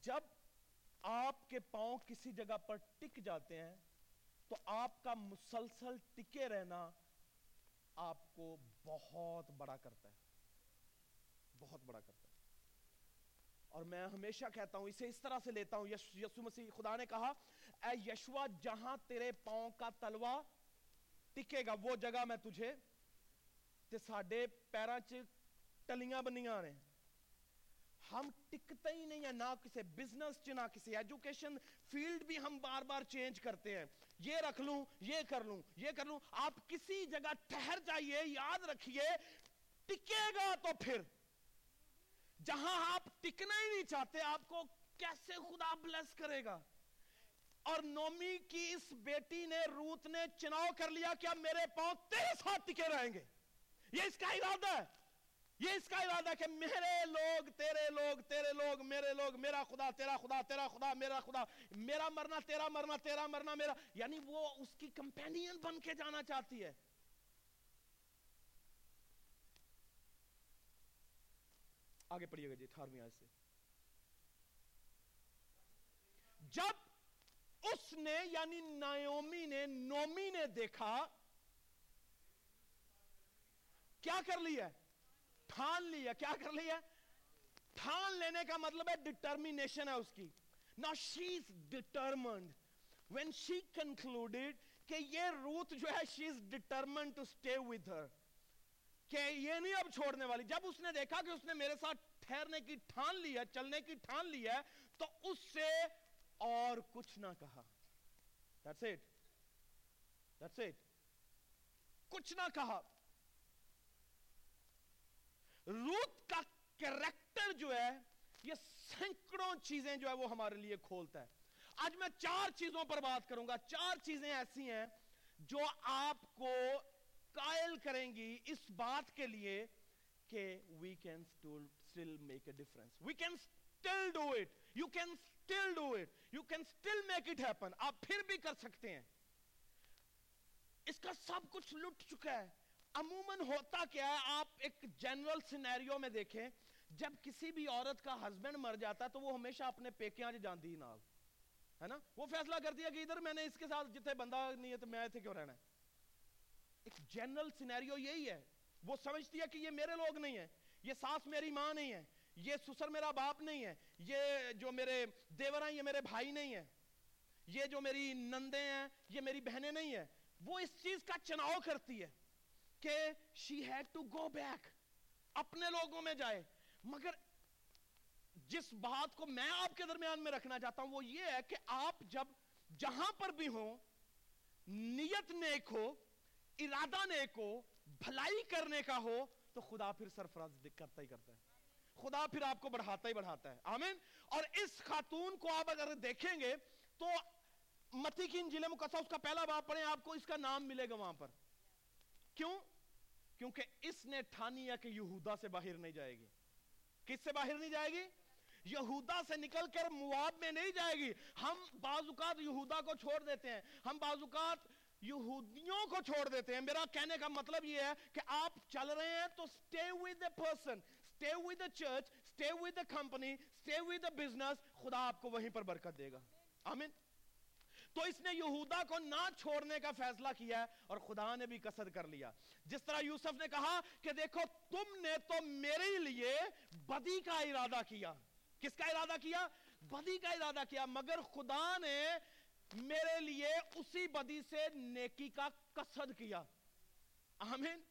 S1: جب آپ کے پاؤں کسی جگہ پر ٹک جاتے ہیں، تو آپ کا مسلسل ٹکے رہنا آپ کو بہت بڑا کرتا ہے۔ بہت بڑا کرتا ہے۔ اور میں ہمیشہ کہتا ہوں، اسے اس طرح سے لیتا ہوں، یسو مسیح، خدا نے کہا، اے یشوا جہاں تیرے پاؤں کا تلوا ٹکے گا، وہ جگہ میں تجھے تے ساڈے پیراں چ ٹلیاں بنیاں نے ہم ٹکتے ہی نہیں ہیں نہ کسی بزنس چ نہ کسی ایجوکیشن فیلڈ بھی ہم بار بار چینج کرتے ہیں یہ رکھ لوں یہ کر لوں یہ کر لوں آپ کسی جگہ ٹھہر جائیے یاد رکھیے ٹکے گا تو پھر جہاں آپ ٹکنا ہی نہیں چاہتے آپ کو کیسے خدا بلیس کرے گا اور نومی کی اس بیٹی نے روت نے چناؤ کر لیا کہ اب میرے پاؤں تیرے ساتھ ٹکے رہیں گے یہ اس کا ارادہ ہے یہ اس کا ارادہ کہ میرے لوگ، تیرے لوگ تیرے لوگ، میرے لوگ، میرا خدا، تیرا خدا تیرا خدا، میرا خدا، میرا مرنا، تیرا مرنا تیرا مرنا، میرا یعنی وہ اس کی کمپینین بن کے جانا چاہتی ہے۔ آگے پڑھیے گا جی اٹھارہویں آیت سے۔ جب اس نے یعنی نایومی نے، نومی نے دیکھا، کیا کر لیا ٹھان لیا، کیا کر لیا؟ ٹھان لینے کا مطلب ہے ڈٹرمینیشن ہے اس کی۔ نا she is determined when she concluded کہ یہ روت جو ہے she is determined to stay with her کہ یہ نہیں اب چھوڑنے والی۔ جب اس نے دیکھا کہ اس نے میرے ساتھ ٹھہرنے کی ٹھان لیا چلنے کی ٹھان لیا تو اس سے اور کچھ نہ کہا۔ That's it. That's it. کچھ نہ کہا۔ روت کا کریکٹر جو ہے، یہ سینکڑوں چیزیں جو ہے وہ ہمارے لیے کھولتا ہے۔ آج میں چار چیزوں پر بات کروں گا۔ چار چیزیں ایسی ہیں جو آپ کو قائل کریں گی اس بات کے لیے کہ we can still make a difference we can still do it you can still do it you can still make it happen آپ پھر بھی کر سکتے ہیں۔ اس کا سب کچھ لٹ چکا ہے۔ عموماً ہوتا کیا ہے، آپ ایک جنرل سینیریو میں دیکھیں، جب کسی بھی عورت کا ہسبینڈ مر جاتا ہے تو وہ ہمیشہ اپنے پیکیاں جان دی نال، ہے نا؟ وہ فیصلہ کر دیا کہ ادھر میں نے اس کے ساتھ جتنے بندہ نہیں ہے تو میں ایتھے کیوں رہنا ہے؟ ایک جنرل سینیریو یہی ہے، وہ سمجھتی ہے کہ یہ میرے لوگ نہیں ہیں، یہ ساس میری ماں نہیں ہے یہ سسر میرا باپ نہیں ہے یہ جو میرے دیور ہیں، یہ میرے بھائی نہیں ہیں، یہ جو میری نندے ہیں، یہ میری بہنیں نہیں ہیں، وہ اس چیز کا چناؤ کرتی ہے۔ کہ she had to go back اپنے لوگوں میں جائے. مگر جس بات کو میں آپ کے درمیان میں رکھنا چاہتا ہوں وہ یہ ہے کہ آپ جب جہاں پر بھی ہوں، نیت نیک ہو، ارادہ نیک ہو، بھلائی کرنے کا ہو، تو خدا پھر سرفراز کرتا ہی کرتا ہے۔ خدا پھر آپ کو بڑھاتا ہی بڑھاتا ہے۔ آمین؟ اور اس خاتون کو آپ اگر دیکھیں گے، تو متی کی انجیل مقصہ اس کا پہلا باپ پڑھیں، آپ کو اس کا نام ملے گا وہاں پر۔ کیوں؟ کیونکہ اس نے ٹھانی ہے کہ یہودا سے باہر نہیں جائے گی۔ کس سے باہر نہیں جائے گی؟ یہودا سے نکل کر مواب میں نہیں جائے گی۔ ہم بعض اوقات یہودا کو چھوڑ دیتے ہیں۔ ہم بعض اوقات یہودیوں کو چھوڑ دیتے ہیں۔ میرا کہنے کا مطلب یہ ہے کہ آپ چل رہے ہیں تو stay with the person stay with the church stay with the company stay with the business خدا آپ کو وہیں پر برکت دے گا۔ آمین۔ تو اس نے یہودا کو نہ چھوڑنے کا فیصلہ کیا ہے اور خدا نے بھی قصد کر لیا۔ جس طرح یوسف نے کہا کہ دیکھو، تم نے تو میرے لیے بدی کا ارادہ کیا۔ کس کا ارادہ کیا؟ بدی کا ارادہ کیا، مگر خدا نے میرے لیے اسی بدی سے نیکی کا قصد کیا۔ آمین۔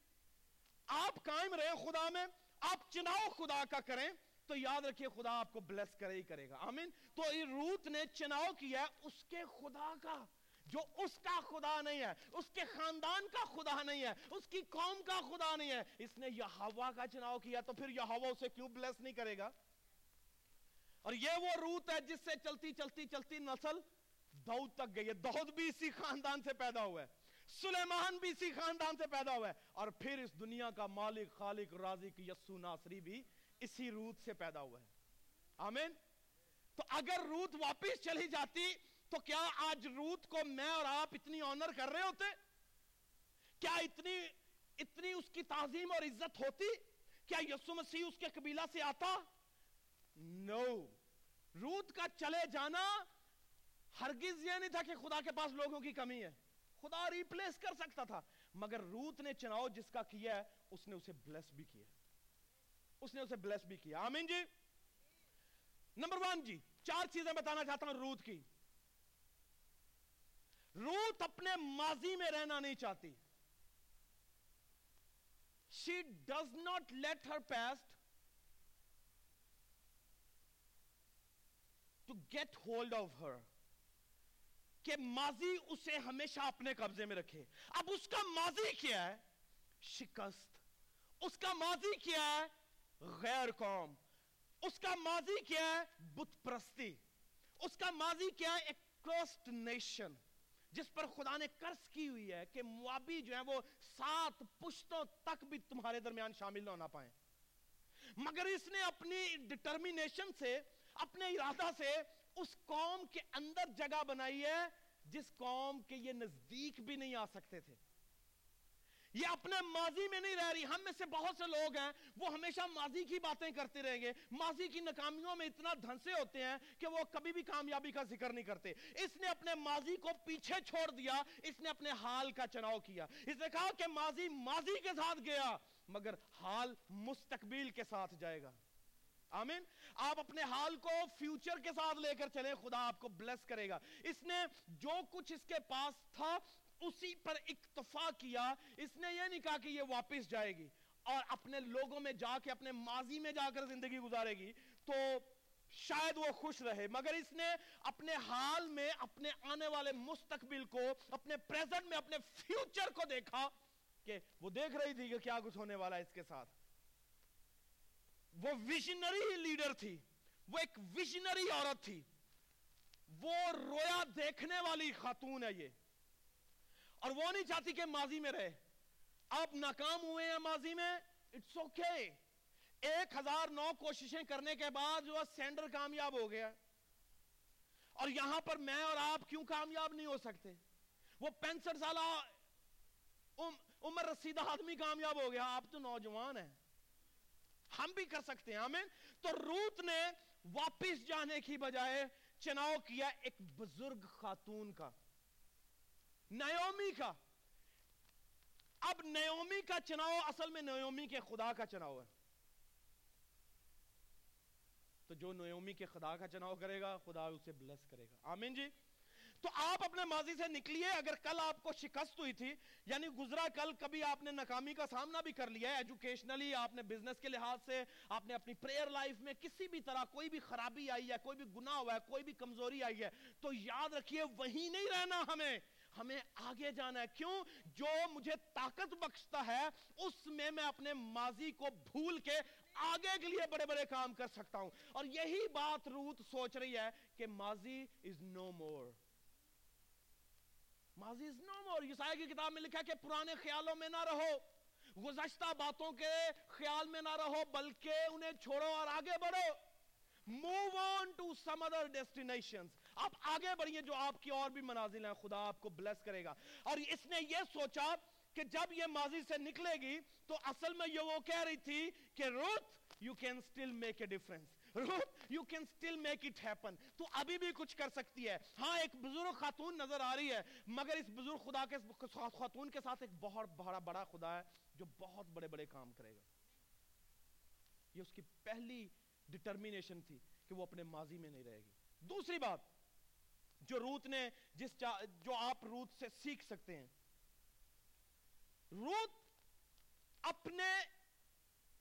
S1: آپ قائم رہے خدا میں، آپ چناؤ خدا کا کریں۔ تو یاد رکھیے خدا آپ کو بلیس کرے ہی کرے گا۔ آمین۔ تو روت نے چناؤ کیا ہے اس کے خدا کا، جو اس کا خدا نہیں ہے، اس کے خاندان کا خدا نہیں ہے، اس کی قوم کا خدا نہیں ہے۔ اس نے یہوا کا چناؤ کیا تو پھر یہوا اسے کیوں بلیس نہیں کرے گا؟ اور یہ وہ روت ہے جس سے چلتی چلتی چلتی نسل دعوت تک گئی ہے۔ دعوت بھی اسی خاندان سے پیدا ہوا ہے۔ سلیمان بھی اسی خاندان سے پیدا ہوا ہے۔ اور پھر اس دنیا کا مالک خالق رازق یسو ناصری بھی اسی روت سے پیدا ہوا ہے آمین؟ تو اگر روت واپس چلی جاتی تو کیا آج روت کو میں اور آپ اتنی آنر کر رہے ہوتے؟ کیا اتنی اتنی اس کی تعظیم اور عزت ہوتی؟ کیا یسو مسیح اس کے قبیلہ سے آتا؟ نو no. روت کا چلے جانا ہرگز یہ نہیں تھا کہ خدا کے پاس لوگوں کی کمی ہے۔ خدا ریپلیس کر سکتا تھا، مگر روت نے چناؤ جس کا کیا ہے، اس نے اسے بلیس بھی کیا اس نے اسے بلیس بھی کیا۔ آمین جی؟ نمبر ون جی چار چیزیں بتانا چاہتا ہوں روت کی۔ روت اپنے ماضی میں رہنا نہیں چاہتی۔ She does not let her past to get hold of her کہ ماضی اسے ہمیشہ اپنے قبضے میں رکھے۔ اب اس کا ماضی کیا ہے؟ شکست۔ اس کا ماضی کیا ہے؟ غیر قوم اس کا ماضی کیا ہے؟ بت پرستی۔ اس کا ماضی کیا ہے؟ ایک کرسٹ نیشن جس پر خدا نے کرس کی ہوئی ہے کہ موابی جو ہیں وہ سات پشتوں تک بھی تمہارے درمیان شامل نہ ہونا پائیں۔ مگر اس نے اپنی ڈٹرمینیشن سے، اپنے ارادہ سے اس قوم کے اندر جگہ بنائی ہے جس قوم کے یہ نزدیک بھی نہیں آ سکتے تھے۔ یہ اپنے ماضی میں نہیں رہ رہی، ہم میں سے بہت سے لوگ ہیں، وہ ہمیشہ ماضی کی باتیں کرتے رہیں گے۔ ماضی کی ناکامیوں میں اتنا دھنسے ہوتے ہیں کہ وہ کبھی بھی کامیابی کا ذکر نہیں کرتے۔ اس نے اپنے ماضی کو پیچھے چھوڑ دیا، اس نے اپنے حال کا چناؤ کیا۔ اس نے کہا کہ ماضی ماضی کے ساتھ گیا، مگر حال مستقبل کے ساتھ جائے گا۔ آمین۔ آپ اپنے حال کو فیوچر کے ساتھ لے کر چلیں، خدا آپ کو بلیس کرے گا۔ اس نے جو کچھ اس کے پاس تھا اسی پر اکتفا کیا، اس نے یہ نہیں کہا کہ یہ واپس جائے گی اور اپنے لوگوں میں جا کے، اپنے ماضی میں جا کر زندگی گزارے گی تو شاید وہ خوش رہے۔ مگر اس نے اپنے حال میں، اپنے آنے والے مستقبل کو، اپنے پریزنٹ میں، اپنے فیوچر کو دیکھا کہ وہ دیکھ رہی تھی کہ کیا کچھ ہونے والا ہے اس کے ساتھ۔ وہ ویژنری لیڈر تھی۔ وہ ایک ویژنری عورت تھی۔ وہ رویا دیکھنے والی خاتون ہے یہ۔ اور وہ نہیں چاہتی کہ ماضی میں رہے۔ آپ ناکام ہوئے ہیں ماضی میں اٹس اوکے okay. ایک ہزار نو کوششیں کرنے کے بعد جو سینڈر کامیاب ہو گیا۔ اور یہاں پر میں اور آپ کیوں کامیاب نہیں ہو سکتے؟ وہ پینسٹھ سالہ عمر رسیدہ آدمی کامیاب ہو گیا۔ آپ تو نوجوان ہیں۔ ہم بھی کر سکتے ہیں، آمین۔ تو روت نے واپس جانے کی بجائے چناؤ کیا ایک بزرگ خاتون کا۔ نیومی کا۔ اب نیومی کا چناؤ اصل میں نیومی کے خدا کا چناؤ ہے۔ تو جو نیومی کے خدا کا چناؤ کرے گا، خدا اسے بلس کرے گا۔ آمین جی۔ تو آپ اپنے ماضی سے نکلیے، اگر کل آپ کو شکست ہوئی تھی یعنی گزرا کل کبھی آپ نے ناکامی کا سامنا بھی کر لیا ہے۔ ایجوکیشنلی آپ نے بزنس کے لحاظ سے، آپ نے اپنی پریئر لائف میں کسی بھی طرح کوئی بھی خرابی آئی ہے، کوئی بھی گناہ ہوا ہے، کوئی بھی کمزوری آئی ہے، تو یاد رکھیے وہی نہیں رہنا ہمیں۔ ہمیں آگے جانا ہے۔ کیوں؟ جو مجھے طاقت بخشتا ہے، اس میں میں اپنے ماضی کو بھول کے آگے کے لیے بڑے بڑے کام کر سکتا ہوں۔ اور یہی بات روت سوچ رہی ہے کہ ماضی از نو مور ماضی از نو مور یسائی کی کتاب میں لکھا ہے کہ پرانے خیالوں میں نہ رہو، گزشتہ باتوں کے خیال میں نہ رہو، بلکہ انہیں چھوڑو اور آگے بڑھو۔ Move on to some other destinations. آپ آگے بڑھئے جو آپ کی اور بھی منازل ہیں، خدا آپ کو بلیس کرے گا۔ اور اس نے یہ سوچا کہ جب یہ ماضی سے نکلے گی تو اصل میں یہ وہ کہہ رہی تھی کہ روت you can still make a difference. Ruth you can still make it happen. تو ابھی بھی کچھ کر سکتی ہے۔ ہاں ایک بزرگ خاتون نظر آ رہی ہے، مگر اس بزرگ خدا کے خاتون کے ساتھ ایک بہت بڑا بڑا خدا ہے جو بہت بڑے بڑے کام کرے گا۔ یہ اس کی پہلی ڈٹرمینیشن تھی کہ وہ اپنے ماضی میں نہیں رہے گی۔ دوسری بات جو روت نے جس چا, جو آپ روت سے سیکھ سکتے ہیں روت اپنے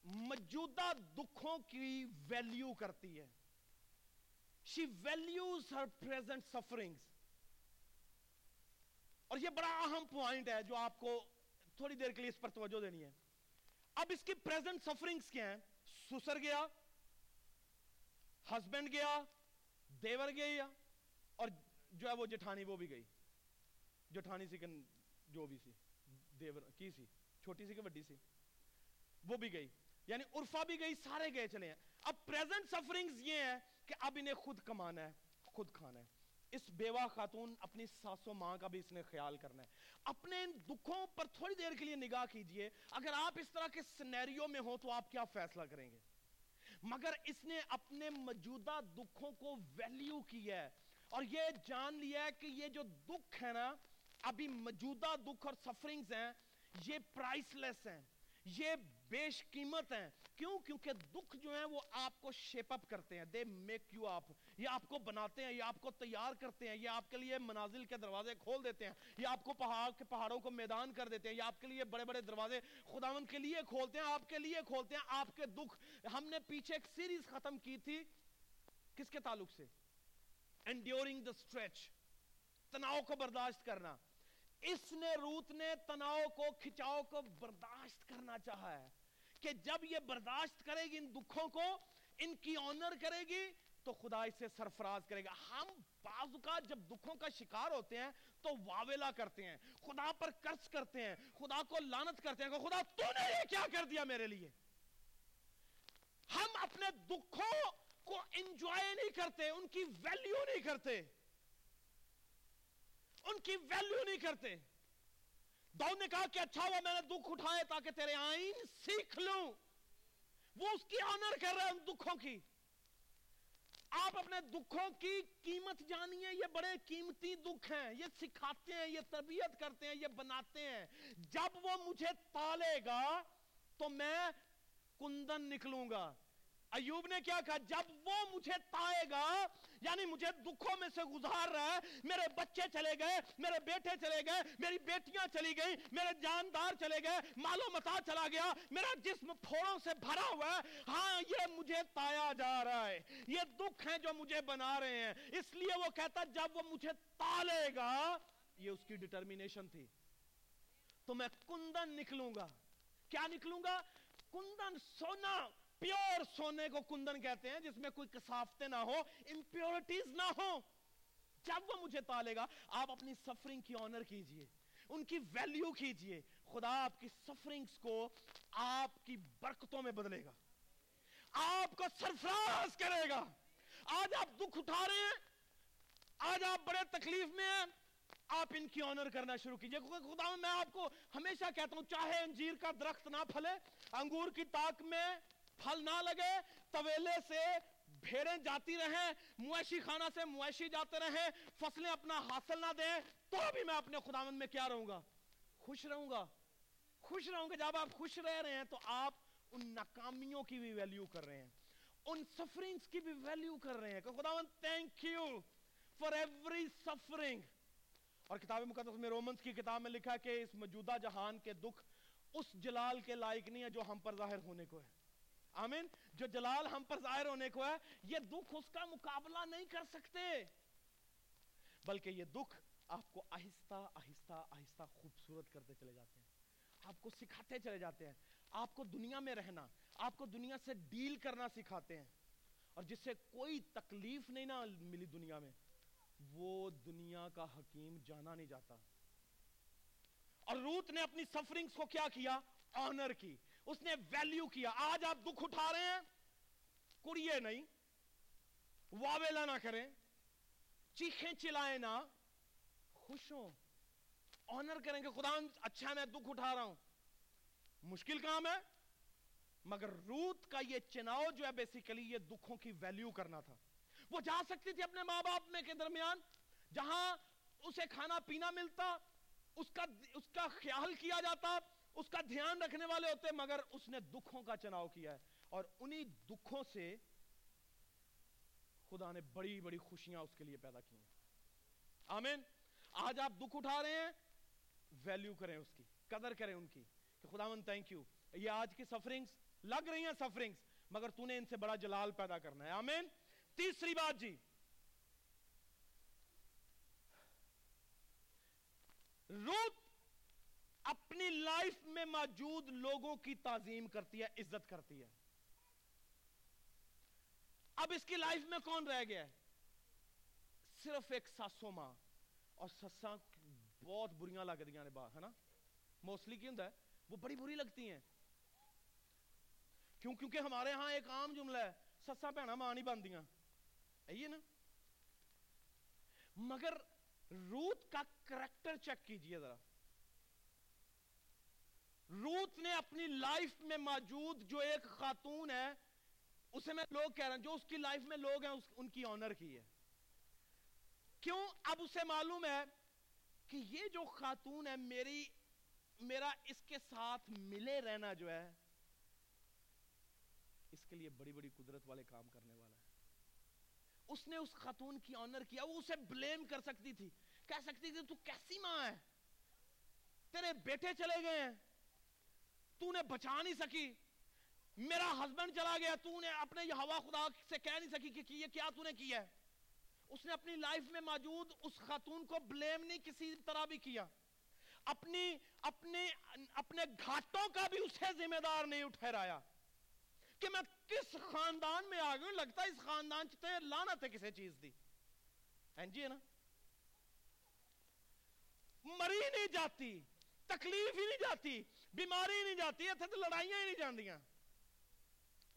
S1: موجودہ دکھوں کی ویلیو کرتی ہے۔ شی ویلیوز ہر پریزنٹ سفرنگز اور یہ بڑا اہم پوائنٹ ہے جو آپ کو تھوڑی دیر کے لیے اس پر توجہ دینی ہے۔ اب اس کی پریزنٹ سفرنگز کیا ہیں؟ سسر گیا ہسبینڈ گیا، دیور گیا اور جو ہے وہ جٹھانی، وہ بھی گئی۔ جٹھانی سی جو بھی سی، دیور، کی سی؟ چھوٹی سی کہ وڈی سی؟ وہ بھی گئی۔ یعنی عرفہ بھی گئی، سارے گئے چلے ہیں۔ اب پریزنٹ سفرنگز یہ ہے کہ اب انہیں خود کمانا ہے، خود کھانا ہے۔ اس بیوہ خاتون اپنی ساسو ماں کا بھی اس نے خیال کرنا ہے۔ اپنے ان دکھوں پر تھوڑی دیر کے لیے نگاہ کیجیے۔ اگر آپ اس طرح کے سنیریو میں ہو تو آپ کیا فیصلہ کریں گے؟ مگر اس نے اپنے موجودہ دکھوں کو ویلیو کیا ہے۔ اور یہ جان لیا ہے کہ یہ جو دکھ ہے نا، ابھی موجودہ دکھ اور سفرنگز ہیں، یہ پرائس لیس ہیں۔ یہ بیش قیمت ہیں۔ کیوں؟ کیونکہ دکھ جو ہیں وہ آپ کو شیپ اپ کرتے ہیں۔ دے میک یو آپ یہ آپ کو بناتے ہیں، یہ آپ کو تیار کرتے ہیں۔ یہ آپ کے لیے منازل کے دروازے کھول دیتے ہیں۔ یہ آپ کو پہاڑ کے پہاڑوں کو میدان کر دیتے ہیں۔ یہ آپ کے لیے بڑے بڑے دروازے خداون کے لیے کھولتے ہیں، آپ کے لیے کھولتے ہیں۔ آپ کے دکھ۔ ہم نے پیچھے ایک سیریز ختم کی تھی۔ کس کے تعلق سے؟ انڈیورنگ دا اسٹریچ تناؤ کو برداشت کرنا۔ اس نے روت نے تناؤ کو، کھچاؤ کو برداشت کرنا چاہا ہے۔ کہ جب یہ برداشت کرے گی ان دکھوں کو، ان کی آنر کرے گی، تو خدا اسے سرفراز کرے گا۔ ہم بعض اوقات جب دکھوں کا شکار ہوتے ہیں، تو واویلا کرتے ہیں۔ خدا پر قرض کرتے ہیں۔ خدا کو لانت کرتے ہیں کہ خدا، تو نے یہ کیا کر دیا میرے لیے؟ ہم اپنے دکھوں کو انجوائے نہیں کرتے، ان کی ویلیو نہیں کرتے۔ ان کی ویلیو نہیں کرتے۔ داؤد نے کہا کہ اچھا ہوا، میں نے دکھ اٹھائے تاکہ تیرے آئین سیکھ لوں۔ وہ اس کی آنر کر رہا ہے ان دکھوں کی۔ آپ اپنے دکھوں کی قیمت جانیے، یہ بڑے قیمتی دکھ ہیں۔ یہ سکھاتے ہیں، یہ تربیت کرتے ہیں، یہ بناتے ہیں۔ جب وہ مجھے تالے گا تو میں کندن نکلوں گا۔ ایوب نے کیا کہا؟ جب وہ مجھے تائے گا یعنی مجھے دکھوں میں سے گزار رہا ہے، میرے بچے چلے گئے، میرے بیٹے چلے گئے، میری بیٹیاں چلی گئی میرے جاندار چلے گئے مالو متا چلا گیا، میرا جسم پھوڑوں سے بھرا ہوا ہے۔ ہاں یہ مجھے تایا جا رہا ہے۔ یہ دکھ ہیں جو مجھے بنا رہے ہیں۔ اس لیے وہ کہتا جب وہ مجھے تالے گا، یہ اس کی ڈٹرمینیشن تھی۔ تو میں کندن نکلوں گا۔ کیا نکلوں گا؟ کندن سونا۔ پیور سونے کو کندن کہتے ہیں، جس میں کوئی کسافتیں نہ ہو امپیورٹیز نہ ہو جب وہ مجھے تالے گا، آپ اپنی سفرنگ کی آنر کیجیے، ان کی ویلیو کیجیے۔ خدا آپ کی سفرنگز کو آپ کی برکتوں میں بدلے گا۔ آپ کو سرفراز کرے گا۔ آج آپ دکھ اٹھا رہے ہیں، آج آپ بڑے تکلیف میں ہیں۔ آپ ان کی آنر کرنا شروع کیجیے۔ خدا میں آپ کو ہمیشہ کہتا ہوں، چاہے انجیر کا درخت نہ پھلے، انگور کی تاک میں پھل نہ لگے، طویلے سے بھیڑیں جاتی رہیں، مویشی خانہ سے مویشی جاتے رہیں، فصلیں اپنا حاصل نہ دیں، تو بھی میں اپنے خداوند میں کیا رہوں گا؟ خوش رہوں گا۔ خوش رہوں گا۔ جب آپ خوش رہ رہے ہیں تو آپ ان ناکامیوں کی بھی ویلیو کر رہے ہیں۔ ان سفرنگز کی بھی ویلیو کر رہے ہیں۔ کہ خداوند thank you for every suffering اور کتاب مقدس میں رومنز کی کتاب میں لکھا کہ اس موجودہ جہان کے دکھ اس جلال کے لائق نہیں ہے جو ہم پر ظاہر ہونے کو ہے۔ آمین. جو جلال ہم پر ظاہر ہونے کو ہے، یہ دکھ اس کا مقابلہ نہیں کر سکتے. بلکہ یہ دکھ آپ کو آہستہ آہستہ آہستہ خوبصورت کرتے چلے جاتے ہیں. آپ کو سکھاتے چلے جاتے ہیں. آپ کو دنیا میں رہنا، آپ کو دنیا سے ڈیل کرنا سکھاتے ہیں. اور جس سے کوئی تکلیف نہیں نہ ملی دنیا میں، وہ دنیا کا حکیم جانا نہیں جاتا. اور روت نے اپنی سفرنگز کو کیا کیا؟ آنر کی. اس نے ویلیو کیا. آج آپ دکھ اٹھا رہے ہیں. کڑیے نہیں. واویلا نہ کریں. چیخیں چلائیں نہ. خوش ہوں. آنر کریں کہ خدا اچھا میں دکھ اٹھا رہا ہوں. مشکل کام ہے. مگر روت کا یہ چناؤ جو ہے بیسیکلی یہ دکھوں کی ویلیو کرنا تھا. وہ جا سکتی تھی اپنے ماں باپ میں کے درمیان. جہاں اسے کھانا پینا ملتا، اس کا اس کا خیال کیا جاتا. اس کا دھیان رکھنے والے ہوتے مگر اس نے دکھوں کا چناؤ کیا ہے۔ اور انہی دکھوں سے خدا نے بڑی بڑی خوشیاں اس کے لیے پیدا کی ہیں۔ آمین۔ آج آپ دکھ اٹھا رہے ہیں ویلیو کریں اس کی، قدر کریں ان کی کہ خدا من تھینک یو یہ آج کی سفرنگز لگ رہی ہیں سفرنگز مگر تو نے ان سے بڑا جلال پیدا کرنا ہے۔ آمین۔ تیسری بات جی۔ روت اپنی لائف میں موجود لوگوں کی تعظیم کرتی ہے، عزت کرتی ہے۔ اب اس کی لائف میں کون رہ گیا ہے؟ صرف ایک ساسو ماں۔ اور سساں بہت بریاں لگ دیا نے باہر ہے نا؟ موسٹلی کی ہے؟ وہ بڑی بری لگتی ہیں۔ کیوں؟ کیونکہ ہمارے ہاں ایک عام جملہ ہے سسا بہنا ماں نہیں بندیاں ہے نا؟ مگر روت کا کریکٹر چیک کیجیے ذرا۔ روت نے اپنی لائف میں موجود جو ایک خاتون ہے، اسے میں لوگ کہہ رہا ہوں جو اس کی لائف میں لوگ ہیں ان کی آنر کی ہے۔ کیوں؟ اب اسے معلوم ہے کہ یہ جو خاتون ہے، میری، میرا اس کے ساتھ ملے رہنا جو ہے، اس کے لیے بڑی بڑی قدرت والے کام کرنے والا ہے۔ اس نے اس خاتون کی آنر کیا وہ اسے بلیم کر سکتی تھی۔ کہہ سکتی تھی، تو کیسی ماں ہے؟ تیرے بیٹے چلے گئے ہیں۔ تو نے بچا نہیں سکی میرا ہسبینڈ چلا گیا تو نے اپنے یہ ہوا خدا سے کہہ نہیں سکی کہ یہ کیا تو نے کیا ہے اس نے اپنی لائف میں موجود اس خاتون کو بلیم نہیں کسی طرح بھی کیا اپنی اپنے اپنے گھاٹوں کا بھی اسے ذمہ دار نہیں ٹھہرایا کہ میں کس خاندان میں آ گئے لگتا اس خاندان چتے لانا تھے کسی چیز دی این جی ہے نا مری نہیں جاتی تکلیف ہی نہیں جاتی بیماری نہیں جاتی اتنے تو لڑائیاں ہی نہیں جاندیاں۔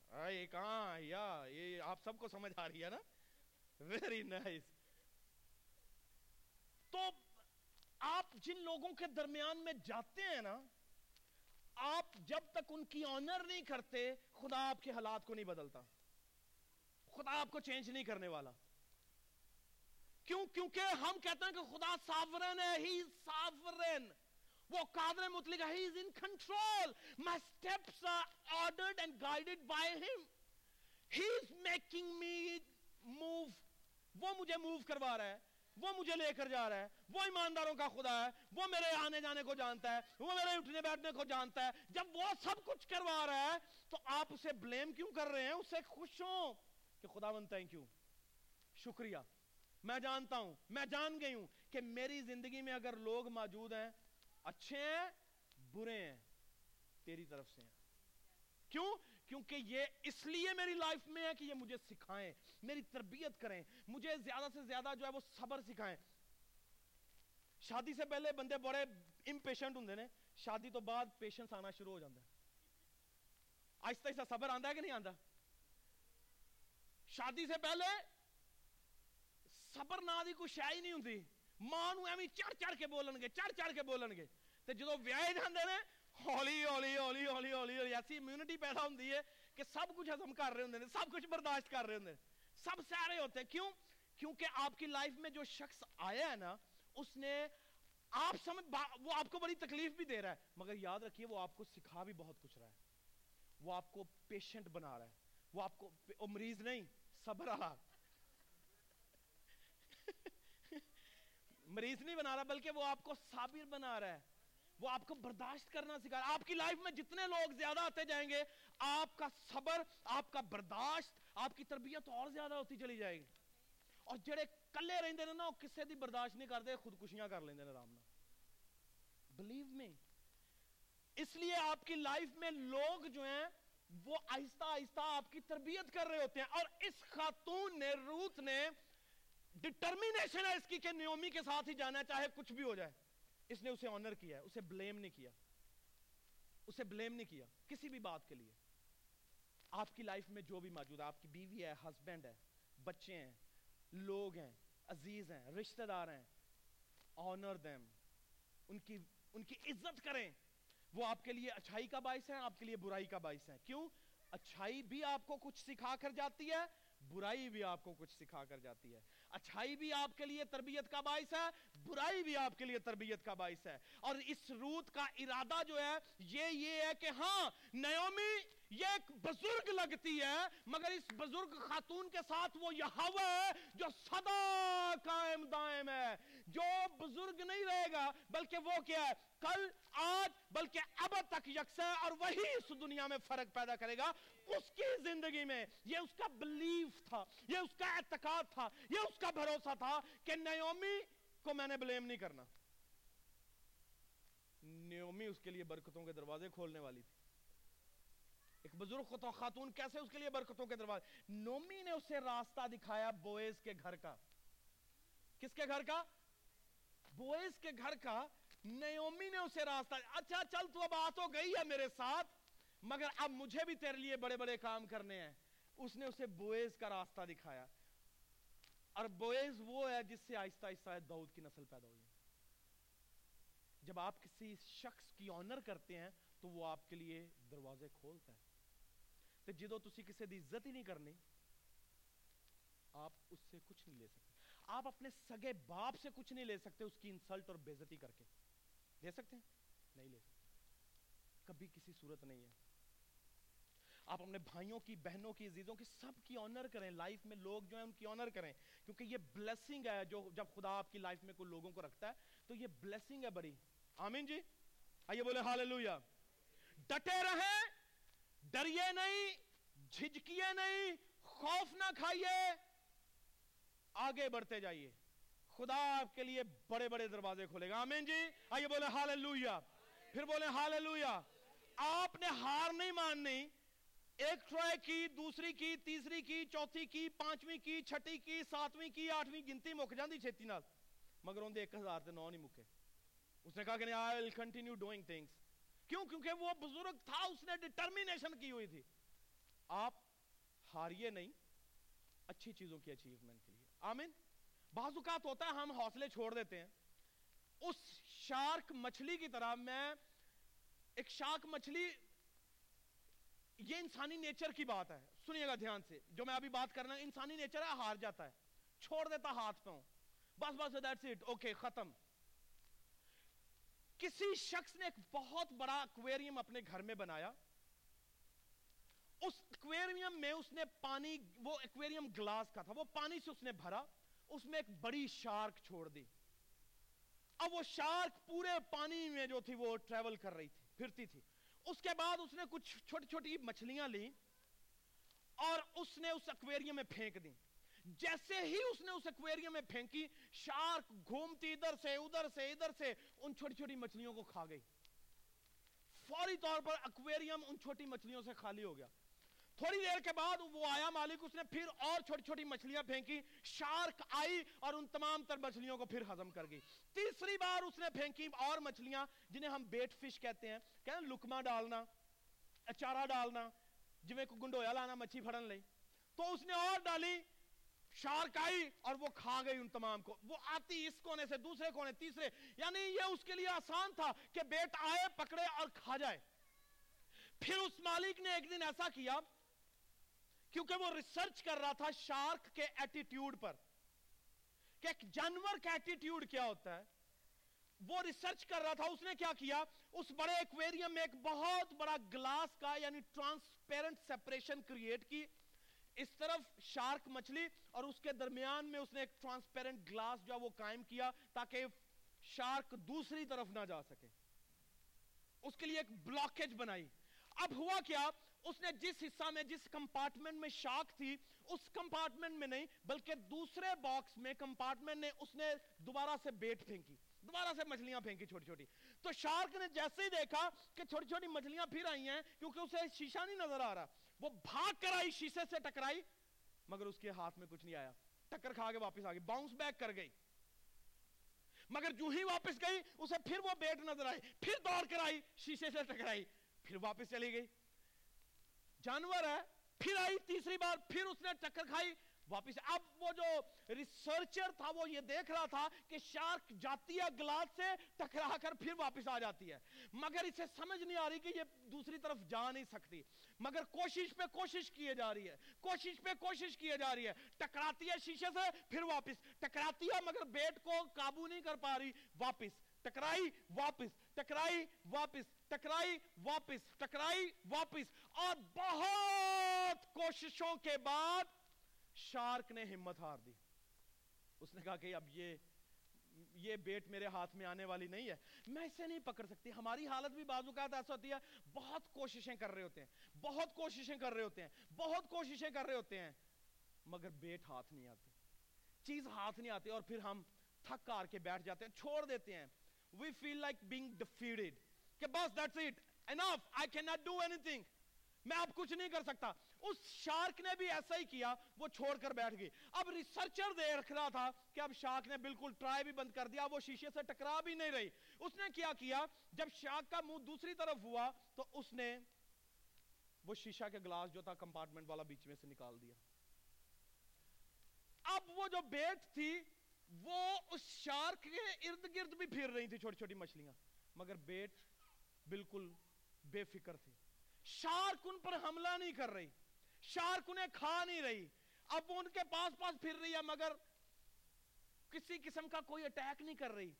S1: آئے کہاں یا، یہ آپ سب کو سمجھ آ رہی ہے نا؟ ویری نائس تو آپ جن لوگوں کے درمیان میں جاتے ہیں نا، آپ جب تک ان کی آنر نہیں کرتے، خدا آپ کے حالات کو نہیں بدلتا۔ خدا آپ کو چینج نہیں کرنے والا۔ کیوں؟ کیونکہ ہم کہتے ہیں کہ خدا ساورن ہے ہی ساورن وہ قادر مطلق ہے he is in control my steps are ordered and guided by him he is making me move وہ مجھے موو کروا رہا ہے، وہ مجھے لے کر جا رہا ہے، وہ ایمانداروں کا خدا ہے، وہ میرے آنے جانے کو جانتا ہے، وہ میرے اٹھنے بیٹھنے کو جانتا ہے. جب وہ سب کچھ کروا رہا ہے، تو آپ اسے بلیم کیوں کر رہے ہیں؟ اسے خوش ہوں کہ خدا بن تھینک یو شکریہ. میں جانتا ہوں، میں جان گئی ہوں کہ میری زندگی میں اگر لوگ موجود ہیں اچھے ہیں، برے ہیں، تیری طرف سے ہیں۔ کیوں؟ کیونکہ یہ اس لیے میری لائف میں ہے کہ یہ مجھے سکھائیں، میری تربیت کریں، مجھے زیادہ سے زیادہ جو ہے وہ صبر سکھائیں۔ شادی سے پہلے بندے بڑے امپیشنٹ ہوں نے، شادی تو بعد پیشنس آنا شروع ہو جاتا ہے۔ آہستہ آہستہ صبر آندا ہے کہ نہیں آندا شادی سے پہلے صبر نہ دی کوئی شے ہی نہیں ہوندی۔ ماں نو ایویں چڑھ چڑھ کے بولن گے، چڑھ چڑھ کے بولن گے۔ تے جدوں ویاہے جاندے نے ہولی ہولی ہولی ہولی ہولی ہولی ایسی امیونٹی پیدا ہوندی ہے کہ سب کچھ ہضم کر رہے ہوندے نے سب کچھ برداشت کر رہے ہوندے سب سارے ہوتے ہیں کیوں کیونکہ آپ کی لائف میں جو شخص آیا ہے نا اس نے آپ سمجھ وہ آپ کو بڑی تکلیف بھی دے رہا ہے مگر یاد رکھیے وہ آپ کو سکھا بھی بہت کچھ رہا ہے وہ آپ کو پیشنٹ بنا رہا ہے وہ آپ کو مریض نہیں صبر رہا مریض نہیں بنا رہا بلکہ وہ آپ کو صابر بنا رہا ہے وہ آپ کو برداشت کرنا سکھا رہا ہے۔ آپ کی لائف میں جتنے لوگ زیادہ آتے جائیں گے، آپ کا صبر، آپ کا برداشت، آپ کی تربیت اور زیادہ ہوتی چلی جائے گی۔ اور جڑے کلے رہندے نے نا، وہ کسے دی برداشت نہیں کرتے، خودکشیاں کر لیندے نے آرام نال بلیو می اس لیے آپ کی لائف میں لوگ جو ہیں، وہ آہستہ آہستہ آپ کی تربیت کر رہے ہوتے ہیں۔ اور اس خاتون نے، روت نے ڈٹرمینیشن ہے اس کی کہ نیومی کے ساتھ ہی جانا چاہے کچھ بھی ہو جائے۔ اس نے اسے آنر کیا ہے، اسے بلیم نہیں کیا۔ اسے بلیم نہیں کیا، کسی بھی بات کے لیے۔ آپ کی لائف میں جو بھی موجود ہے، آپ کی بیوی ہے ہسبینڈ ہے، بچے ہیں، لوگ ہیں، عزیز ہیں، رشتہ دار ہیں آنر دیم ان کی ان کی عزت کریں۔ وہ آپ کے لیے اچھائی کا باعث ہے آپ کے لیے برائی کا باعث ہے کیوں؟ اچھائی بھی آپ کو کچھ سکھا کر جاتی ہے برائی بھی آپ کو کچھ سکھا کر جاتی ہے۔ اچھائی بھی آپ کے لیے تربیت کا باعث ہے، برائی بھی آپ کے لیے تربیت کا باعث ہے۔ اور اس روت کا ارادہ جو ہے، یہ یہ ہے کہ ہاں نیومی یہ ایک بزرگ لگتی ہے، مگر اس بزرگ خاتون کے ساتھ وہ یہاوہ ہے جو صدا قائم دائم ہے۔ جو بزرگ نہیں رہے گا، بلکہ وہ کیا ہے، کل، آج، بلکہ اب تک یکسا اور وہی اس دنیا میں فرق پیدا کرے گا۔ اس کی زندگی میں یہ اس کا بلیف تھا، یہ اس کا اعتقاد تھا، یہ اس کا بھروسہ تھا کہ نیومی کو میں نے بلیم نہیں کرنا۔ نیومی اس کے لیے برکتوں کے دروازے کھولنے والی تھی۔ ایک بزرگ خاتون کیسے اس کے لیے برکتوں کے دروازے نومی نے اسے راستہ دکھایا بویز کے گھر کا۔ کس کے گھر کا؟ بویز کے گھر کا۔ نیومی نے اسے راستہ اچھا چل تو اب آ تو گئی ہے میرے ساتھ، مگر اب مجھے بھی تیرے لیے بڑے بڑے کام کرنے ہیں۔ اس نے اسے بویز کا راستہ دکھایا۔ اور بویز وہ ہے جس سے آہستہ آہستہ دعوت کی نسل پیدا ہوئی جب آپ کسی شخص کی آنر کرتے ہیں، تو وہ آپ کے لیے دروازے کھولتا ہے۔ تو جدو تسی کسی دی عزت ہی نہیں کرنی، آپ اس سے کچھ نہیں لے سکتے۔ آپ اپنے سگے باپ سے کچھ نہیں لے سکتے اس کی انسلٹ اور بیزتی کر کے۔ لے سکتے ہیں؟ نہیں لے سکتے۔ کبھی کسی صورت نہیں ہے۔ آپ اپنے بھائیوں کی، بہنوں کی، عزیزوں کی سب کی آنر کریں۔ لائف میں لوگ جو ہیں ان کی آنر کریں۔ کیونکہ یہ بلیسنگ ہے جو جب خدا آپ کی لائف میں کوئی لوگوں کو رکھتا ہے، تو یہ بلیسنگ ہے بڑی۔ آمین جی؟ آئیے بولے ہاللویا ڈٹے رہیں۔ ڈریے نہیں، جھجکیے نہیں، خوف نہ کھائیے، آگے بڑھتے جائیے۔ خدا آپ کے لیے بڑے بڑے دروازے کھولے گا۔ آمین جی۔ آئیے بولے ہاللویا پھر بولے ہاللویا آپ نے ہار نہیں ماننی، ایک ٹرائی کی، دوسری کی، تیسری کی، چوتھی کی، پانچویں کی، چھٹی کی، ساتویں کی، آٹھویں گنتی مک جاندی چھتی نال۔ مگر ان ایک ہزار تے نو نہیں مکے۔ اس نے کہا کہ نہیں، آئی will continue doing things کیوں؟ کیونکہ وہ بزرگ تھا، اس نے ڈٹرمینیشن کی ہوئی تھی۔ آپ ہاریے نہیں، اچھی چیزوں کی اچیومنٹ کے لیے۔ آمین۔ بعض اوقات ہوتا ہے، ہم حوصلے چھوڑ دیتے ہیں۔ اس شارک مچھلی کی طرح میں ایک شارک مچھلی، یہ انسانی نیچر کی بات ہے۔ سنیے گا دھیان سے، جو میں ابھی بات کرنا انسانی نیچر ہے، ہار جاتا ہے۔ چھوڑ دیتا ہاتھ پہ بس بس دیٹس اٹ اوکے ختم۔ کسی شخص نے ایک بہت بڑا اکویریم اپنے گھر میں بنایا۔ اس اکویریم میں اس نے پانی، وہ اکویریم گلاس کا تھا، وہ پانی سے اس نے بھرا، اس میں ایک بڑی شارک چھوڑ دی۔ اب وہ شارک پورے پانی میں جو تھی وہ ٹریول کر رہی تھی، پھرتی تھی۔ اس کے بعد اس نے کچھ چھوٹی چھوٹی مچھلیاں لی اور اس نے اس اکویریم میں پھینک دی جیسے ہی اس نے اس اکویریم میں پھینکی، شارک گھومتی ادھر سے ادھر سے ادھر سے، ان چھوٹی چھوٹی مچھلیوں کو کھا گئی۔ فوری طور پر اکویریم ان چھوٹی مچھلیوں سے خالی ہو گیا۔ تھوڑی دیر کے بعد وہ آیا مالک، اس نے پھر اور چھوٹی چھوٹی مچھلیاں پھینکی، شارک آئی اور ان تمام تر مچھلیوں کو پھر ہضم کر گئی۔ تیسری بار اس نے پھینکی اور مچھلیاں، جنہیں ہم بیٹ فش کہتے ہیں۔ کہتے ہیں لکما ڈالنا، اچارہ ڈالنا، جویں کو گنڈویا لانا، مچھی پھڑن لئی۔ تو اس نے اور ڈالی۔ شارک آئی اور وہ کھا گئی ان تمام کو۔ وہ آتی اس کونے سے، دوسرے کونے، تیسرے۔ یعنی یہ اس کے لیے آسان تھا کہ بیٹ آئے، پکڑے اور کھا جائے۔ پھر اس مالک نے ایک دن ایسا کیا، کیونکہ وہ ریسرچ کر رہا تھا شارک کے ایٹیٹیوڈ پر، کہ ایک جانور کا ایٹیٹیوڈ کیا ہوتا ہے۔ وہ ریسرچ کر رہا تھا، اس نے کیا کیا؟ اس بڑے ایکویریم میں ایک بہت بڑا گلاس کا یعنی ٹرانسپیرنٹ سیپریشن کریٹ کی۔ اس طرف شارک مچھلی اور اس کے درمیان میں اس نے ایک ٹرانسپیرنٹ گلاس جو وہ قائم کیا تاکہ شارک دوسری طرف نہ جا سکے۔ اس کے لیے ایک بلاکیج بنائی۔ اب ہوا کیا، اس نے جس حصہ میں، جس کمپارٹمنٹ میں شاک تھی، اس کمپارٹمنٹ میں نہیں، بلکہ دوسرے باکس میں کمپارٹمنٹ نے اس نے دوبارہ سے بیٹ پھینکی۔ دوبارہ سے مچھلیاں پھینکی چھوٹی چھوٹی۔ تو شارک نے جیسے ہی دیکھا کہ چھوٹی چھوٹی مچھلیاں پھر آئی ہیں کیونکہ اسے شیشہ نہیں نظر آ رہا۔ وہ بھاگ کر آئی، شیشے سے ٹکرائی، مگر اس کے ہاتھ میں کچھ نہیں آیا۔ ٹکر کھا کے واپس آ گئی باؤنس بیک کر گئی۔ مگر جو ہی واپس گئی، اسے پھر وہ بیٹ نظر آئی، پھر دوڑ کر آئی، شیشے سے ٹکرائی، پھر واپس چلی گئی۔ جانور ہے، پھر آئی تیسری بار، پھر اس نے ٹکر کھائی واپس اب وہ جو ریسرچر تھا، وہ یہ دیکھ رہا تھا کہ شارک جاتی ہے گلاس سے ٹکرا کر پھر واپس آ جاتی ہے۔ مگر اسے سمجھ نہیں آ رہی کہ یہ دوسری طرف جا نہیں سکتی۔ مگر کوشش پہ کوشش کیے جا رہی ہے۔ کوشش پہ کوشش کیے جا رہی ہے۔ ٹکراتی ہے شیشے سے، پھر واپس۔ ٹکراتی ہے مگر بیٹ کو قابو نہیں کر پا رہی۔ واپس۔ ٹکرائی واپس۔ ٹکرائی واپس۔ ٹکرائی واپس۔ ٹکرائی، واپس۔ اور بہت کوششوں کے بعد شارک نے ہمت ہار دی۔ اس نے کہا کہ اب یہ یہ بیٹ میرے ہاتھ میں آنے والی نہیں ہے۔ میں اسے نہیں پکڑ سکتی۔ ہماری حالت بھی بعض اوقات ایسا ہوتی ہے، بہت کوششیں کر رہے ہوتے ہیں۔ بہت کوششیں کر رہے ہوتے ہیں۔ بہت کوششیں کر رہے ہوتے ہیں۔ مگر بیٹ ہاتھ نہیں آتی چیز ہاتھ نہیں آتی اور پھر ہم تھک کار کے بیٹھ جاتے ہیں، چھوڑ دیتے ہیں۔ We feel like being defeated کہ بس that's it enough I cannot do anything میں اب کچھ نہیں کر سکتا۔ اس شارک نے بھی ایسا ہی کیا، وہ چھوڑ کر بیٹھ گئی۔ اب ریسرچر دے رکھ رہا تھا کہ اب شارک نے بالکل ٹرائی بھی بند کر دیا، وہ شیشے سے ٹکرا بھی نہیں رہی۔ اس نے کیا کیا؟ جب شارک کا منہ دوسری طرف ہوا تو اس نے وہ شیشہ کے گلاس جو تھا کمپارٹمنٹ والا بیچ میں سے نکال دیا۔ اب وہ جو بیٹ تھی، وہ اس شارک کے ارد گرد بھی پھر رہی تھی چھوٹی چھوٹی مچھلیاں۔ مگر بیٹ بالکل بے فکر تھی۔ شارک ان پر حملہ نہیں کر رہی۔ شارک انہیں کھا نہیں رہی۔ اب وہ ان کے پاس پاس پھر رہی ہے مگر کسی قسم کا کوئی اٹیک نہیں کر رہی۔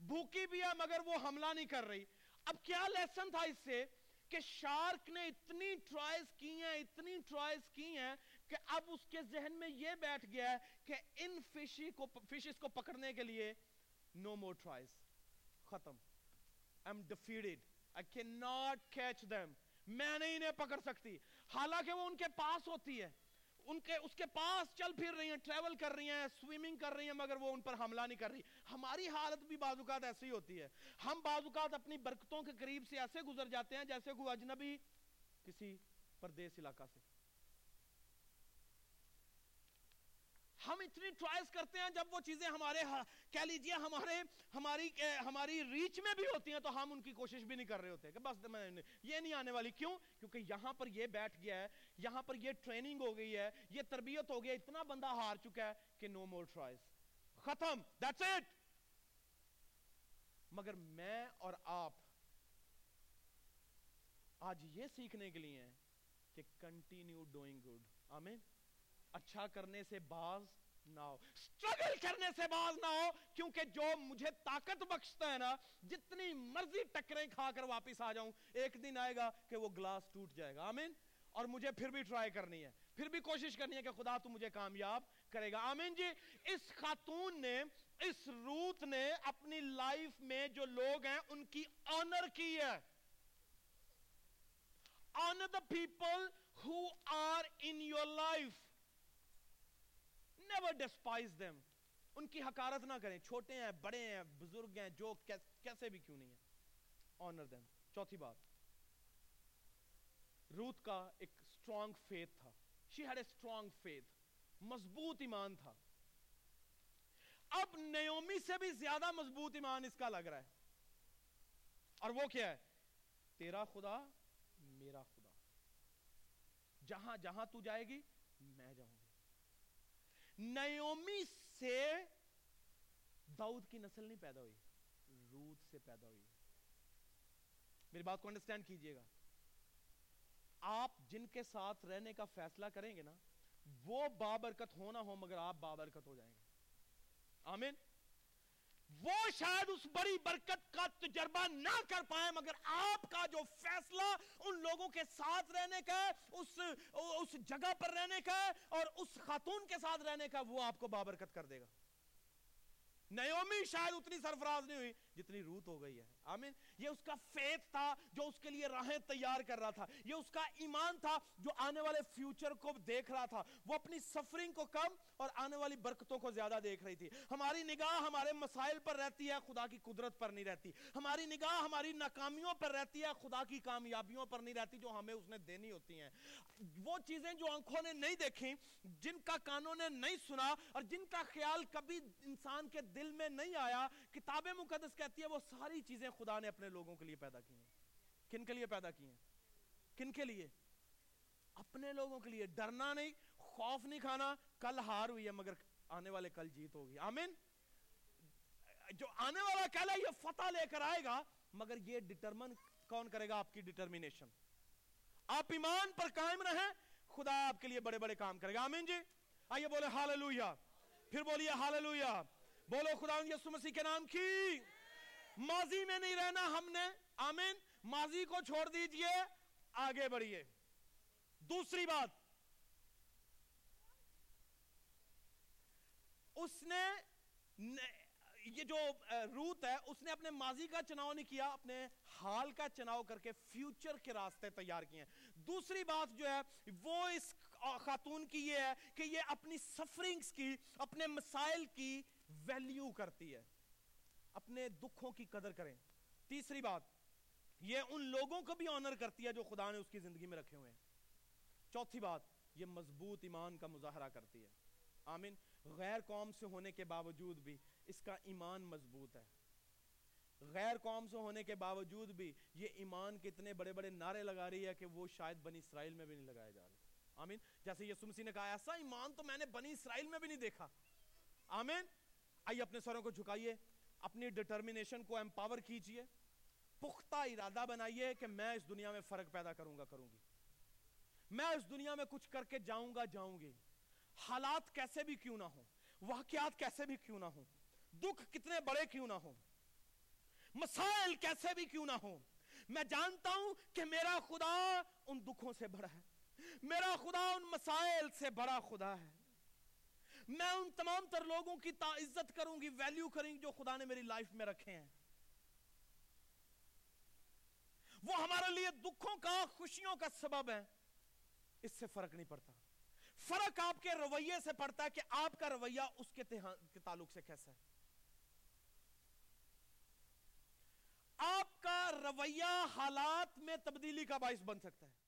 S1: بھوکی بھی ہے مگر وہ حملہ نہیں کر رہی۔ اب کیا لیسن تھا اس سے کہ شارک نے اتنی ٹرائز کی ہیں، اتنی ٹرائز کی ہیں کہ اب اس کے ذہن میں یہ بیٹھ گیا ہے کہ ان فشی کو فشز کو پکڑنے کے لیے نو مور ٹرائز ختم۔ I'm defeated I cannot catch them میں نہیں انہیں پکڑ سکتی۔ حالانکہ وہ ان کے پاس ہوتی ہے۔ ان کے اس کے پاس چل پھر رہی ہیں ٹریول کر رہی ہیں سویمنگ کر رہی ہیں، مگر وہ ان پر حملہ نہیں کر رہی۔ ہماری حالت بھی بعض اوقات ایسی ہوتی ہے۔ ہم بعض اوقات اپنی برکتوں کے قریب سے ایسے گزر جاتے ہیں جیسے کوئی اجنبی کسی پردیس علاقہ سے۔ ہم اتنی ٹرائز کرتے ہیں جب وہ چیزیں ہمارے کہہ لیجیے ہمارے ہماری ہماری ریچ میں بھی ہوتی ہیں تو ہم ان کی کوشش بھی نہیں کر رہے ہوتے کہ بس میں یہ نہیں آنے والی. کیوں؟ کیونکہ یہاں پر یہ بیٹھ گیا ہے، یہاں پر یہ ٹریننگ ہو گئی ہے، یہ تربیت ہو گیا اتنا بندہ ہار چکا ہے کہ نو مور ٹرائز ختم. دیٹس اٹ مگر میں اور آپ آج یہ سیکھنے کے لیے ہیں کہ کنٹینیو ڈوئنگ گڈ آمین. اچھا کرنے سے باز نہ ہو۔ سٹرگل کرنے سے باز نہ ہو، کیونکہ جو مجھے طاقت بخشتا ہے نا، جتنی مرضی ٹکریں کھا کر واپس آ جاؤں، ایک دن آئے گا کہ وہ گلاس ٹوٹ جائے گا۔ آمین؟ اور مجھے پھر بھی ٹرائی کرنی ہے۔ پھر بھی کوشش کرنی ہے کہ خدا تو مجھے کامیاب کرے گا۔ آمین جی؟ اس خاتون نے، اس روت نے اپنی لائف میں جو لوگ ہیں، ان کی آنر کی ہے۔ Honour the people who are in your life never despise them. ان کی حکارت نہ کریں، چھوٹے ہیں، بڑے ہیں، بزرگ ہیں، جو کیسے بھی کیوں نہیں ہیں. آنر دیم چوتھی بات. روت کا ایک سٹرونگ فیتھ تھا. She had a strong faith مضبوط ایمان تھا. اب نیومی سے بھی زیادہ مضبوط ایمان اس کا لگ رہا ہے. اور وہ کیا ہے؟ تیرا خدا، میرا خدا. جہاں جہاں تو جائے گی، میں جاؤں گی نیومی سے داؤد کی نسل نہیں پیدا ہوئی روت سے پیدا ہوئی۔ میری بات کو انڈرسٹینڈ کیجیے گا۔ آپ جن کے ساتھ رہنے کا فیصلہ کریں گے نا، وہ بابرکت ہونا ہو مگر آپ بابرکت ہو جائیں گے۔ آمین۔ وہ شاید اس بڑی برکت کا تجربہ نہ کر پائے مگر آپ کا جو فیصلہ ان لوگوں کے ساتھ رہنے کا اس اس جگہ پر رہنے کا اور اس خاتون کے ساتھ رہنے کا، وہ آپ کو بابرکت کر دے گا۔ نیومی شاید اتنی سرفراز نہیں ہوئی جتنی روت ہو گئی ہے۔ آمین۔ یہ اس کا فیت تھا جو اس کے لیے راہیں تیار کر رہا تھا۔ یہ اس کا ایمان تھا جو آنے والے فیوچر کو دیکھ رہا تھا۔ وہ اپنی سفرنگ کو کم اور آنے والی برکتوں کو زیادہ دیکھ رہی تھی۔ ہماری نگاہ ہمارے مسائل پر رہتی ہے، خدا کی قدرت پر نہیں رہتی۔ ہماری نگاہ ہماری ناکامیوں پر رہتی ہے، خدا کی کامیابیوں پر نہیں رہتی جو ہمیں اس نے دینی ہوتی ہیں۔ وہ چیزیں جو آنکھوں نے نہیں دیکھی، جن کا کانوں نے نہیں سنا اور جن کا خیال کبھی انسان کے دل میں نہیں آیا کتاب مقدس کے کہتی ہے وہ ساری چیزیں خدا نے اپنے لوگوں کے لیے پیدا کی ہیں۔ کن کے لیے پیدا کی ہیں؟ کن کے لیے؟ اپنے لوگوں کے لیے۔ ڈرنا نہیں، خوف نہیں کھانا۔ کل ہار ہوئی ہے، مگر آنے والے کل جیت ہوگی۔ آمین؟ جو آنے والا کل ہے، یہ فتح لے کر آئے گا، مگر یہ ڈٹرمن کون کرے گا؟ آپ کی ڈٹرمینیشن آپ ایمان پر قائم رہیں، خدا آپ کے لیے بڑے بڑے کام کرے گا۔ آمین جی؟ آئیے بولے ہاللویہ۔ پھر بولیے ہاللویہ۔ بولو خدا یسو مسیح کے نام کی۔ ماضی میں نہیں رہنا ہم نے۔ آمین۔ ماضی کو چھوڑ دیجیے۔ آگے بڑھیے دوسری بات۔ اس نے یہ جو روت ہے، اس نے اپنے ماضی کا چناؤ نہیں کیا، اپنے حال کا چناؤ کر کے فیوچر کے راستے تیار کیے۔ ہیں دوسری بات جو ہے، وہ اس خاتون کی یہ ہے کہ یہ اپنی سفرنگز کی، اپنے مسائل کی ویلیو کرتی ہے۔ اپنے دکھوں کی قدر کریں۔ تیسری بات، یہ ان لوگوں کو بھی آنر کرتی ہے جو خدا نے اس کی زندگی میں رکھے ہوئے ہیں۔ چوتھی بات، یہ مضبوط ایمان کا مظاہرہ کرتی ہے۔ آمین۔ غیر قوم سے ہونے کے باوجود بھی اس کا ایمان مضبوط ہے۔ غیر قوم سے ہونے کے باوجود بھی یہ ایمان کے اتنے بڑے بڑے نعرے لگا رہی ہے کہ وہ شاید بنی اسرائیل میں بھی نہیں لگائے جا رہے۔ آمین۔ جیسے یسو مسیح نے کہا، ایسا ایمان تو میں نے بنی اسرائیل میں بھی نہیں دیکھا۔ آمین۔ آئیے اپنے سروں کو جھکائیے۔ اپنی ڈٹرمینیشن کو امپاور کیجیے، پختہ ارادہ بنائیے کہ میں اس دنیا میں فرق پیدا کروں گا، کروں گی۔ میں اس دنیا میں کچھ کر کے جاؤں گا، جاؤں گی۔ حالات کیسے بھی کیوں نہ ہوں، واقعات کیسے بھی کیوں نہ ہوں، دکھ کتنے بڑے کیوں نہ ہوں، مسائل کیسے بھی کیوں نہ ہوں، میں جانتا ہوں کہ میرا خدا ان دکھوں سے بڑا ہے، میرا خدا ان مسائل سے بڑا خدا ہے۔ میں ان تمام تر لوگوں کی عزت کروں گی ویلیو کریں گی جو خدا نے میری لائف میں رکھے ہیں۔ وہ ہمارے لیے دکھوں کا، خوشیوں کا سبب ہے اس سے فرق نہیں پڑتا۔ فرق آپ کے رویے سے پڑتا ہے کہ آپ کا رویہ اس کے تعلق سے کیسا ہے۔ آپ کا رویہ حالات میں تبدیلی کا باعث بن سکتا ہے۔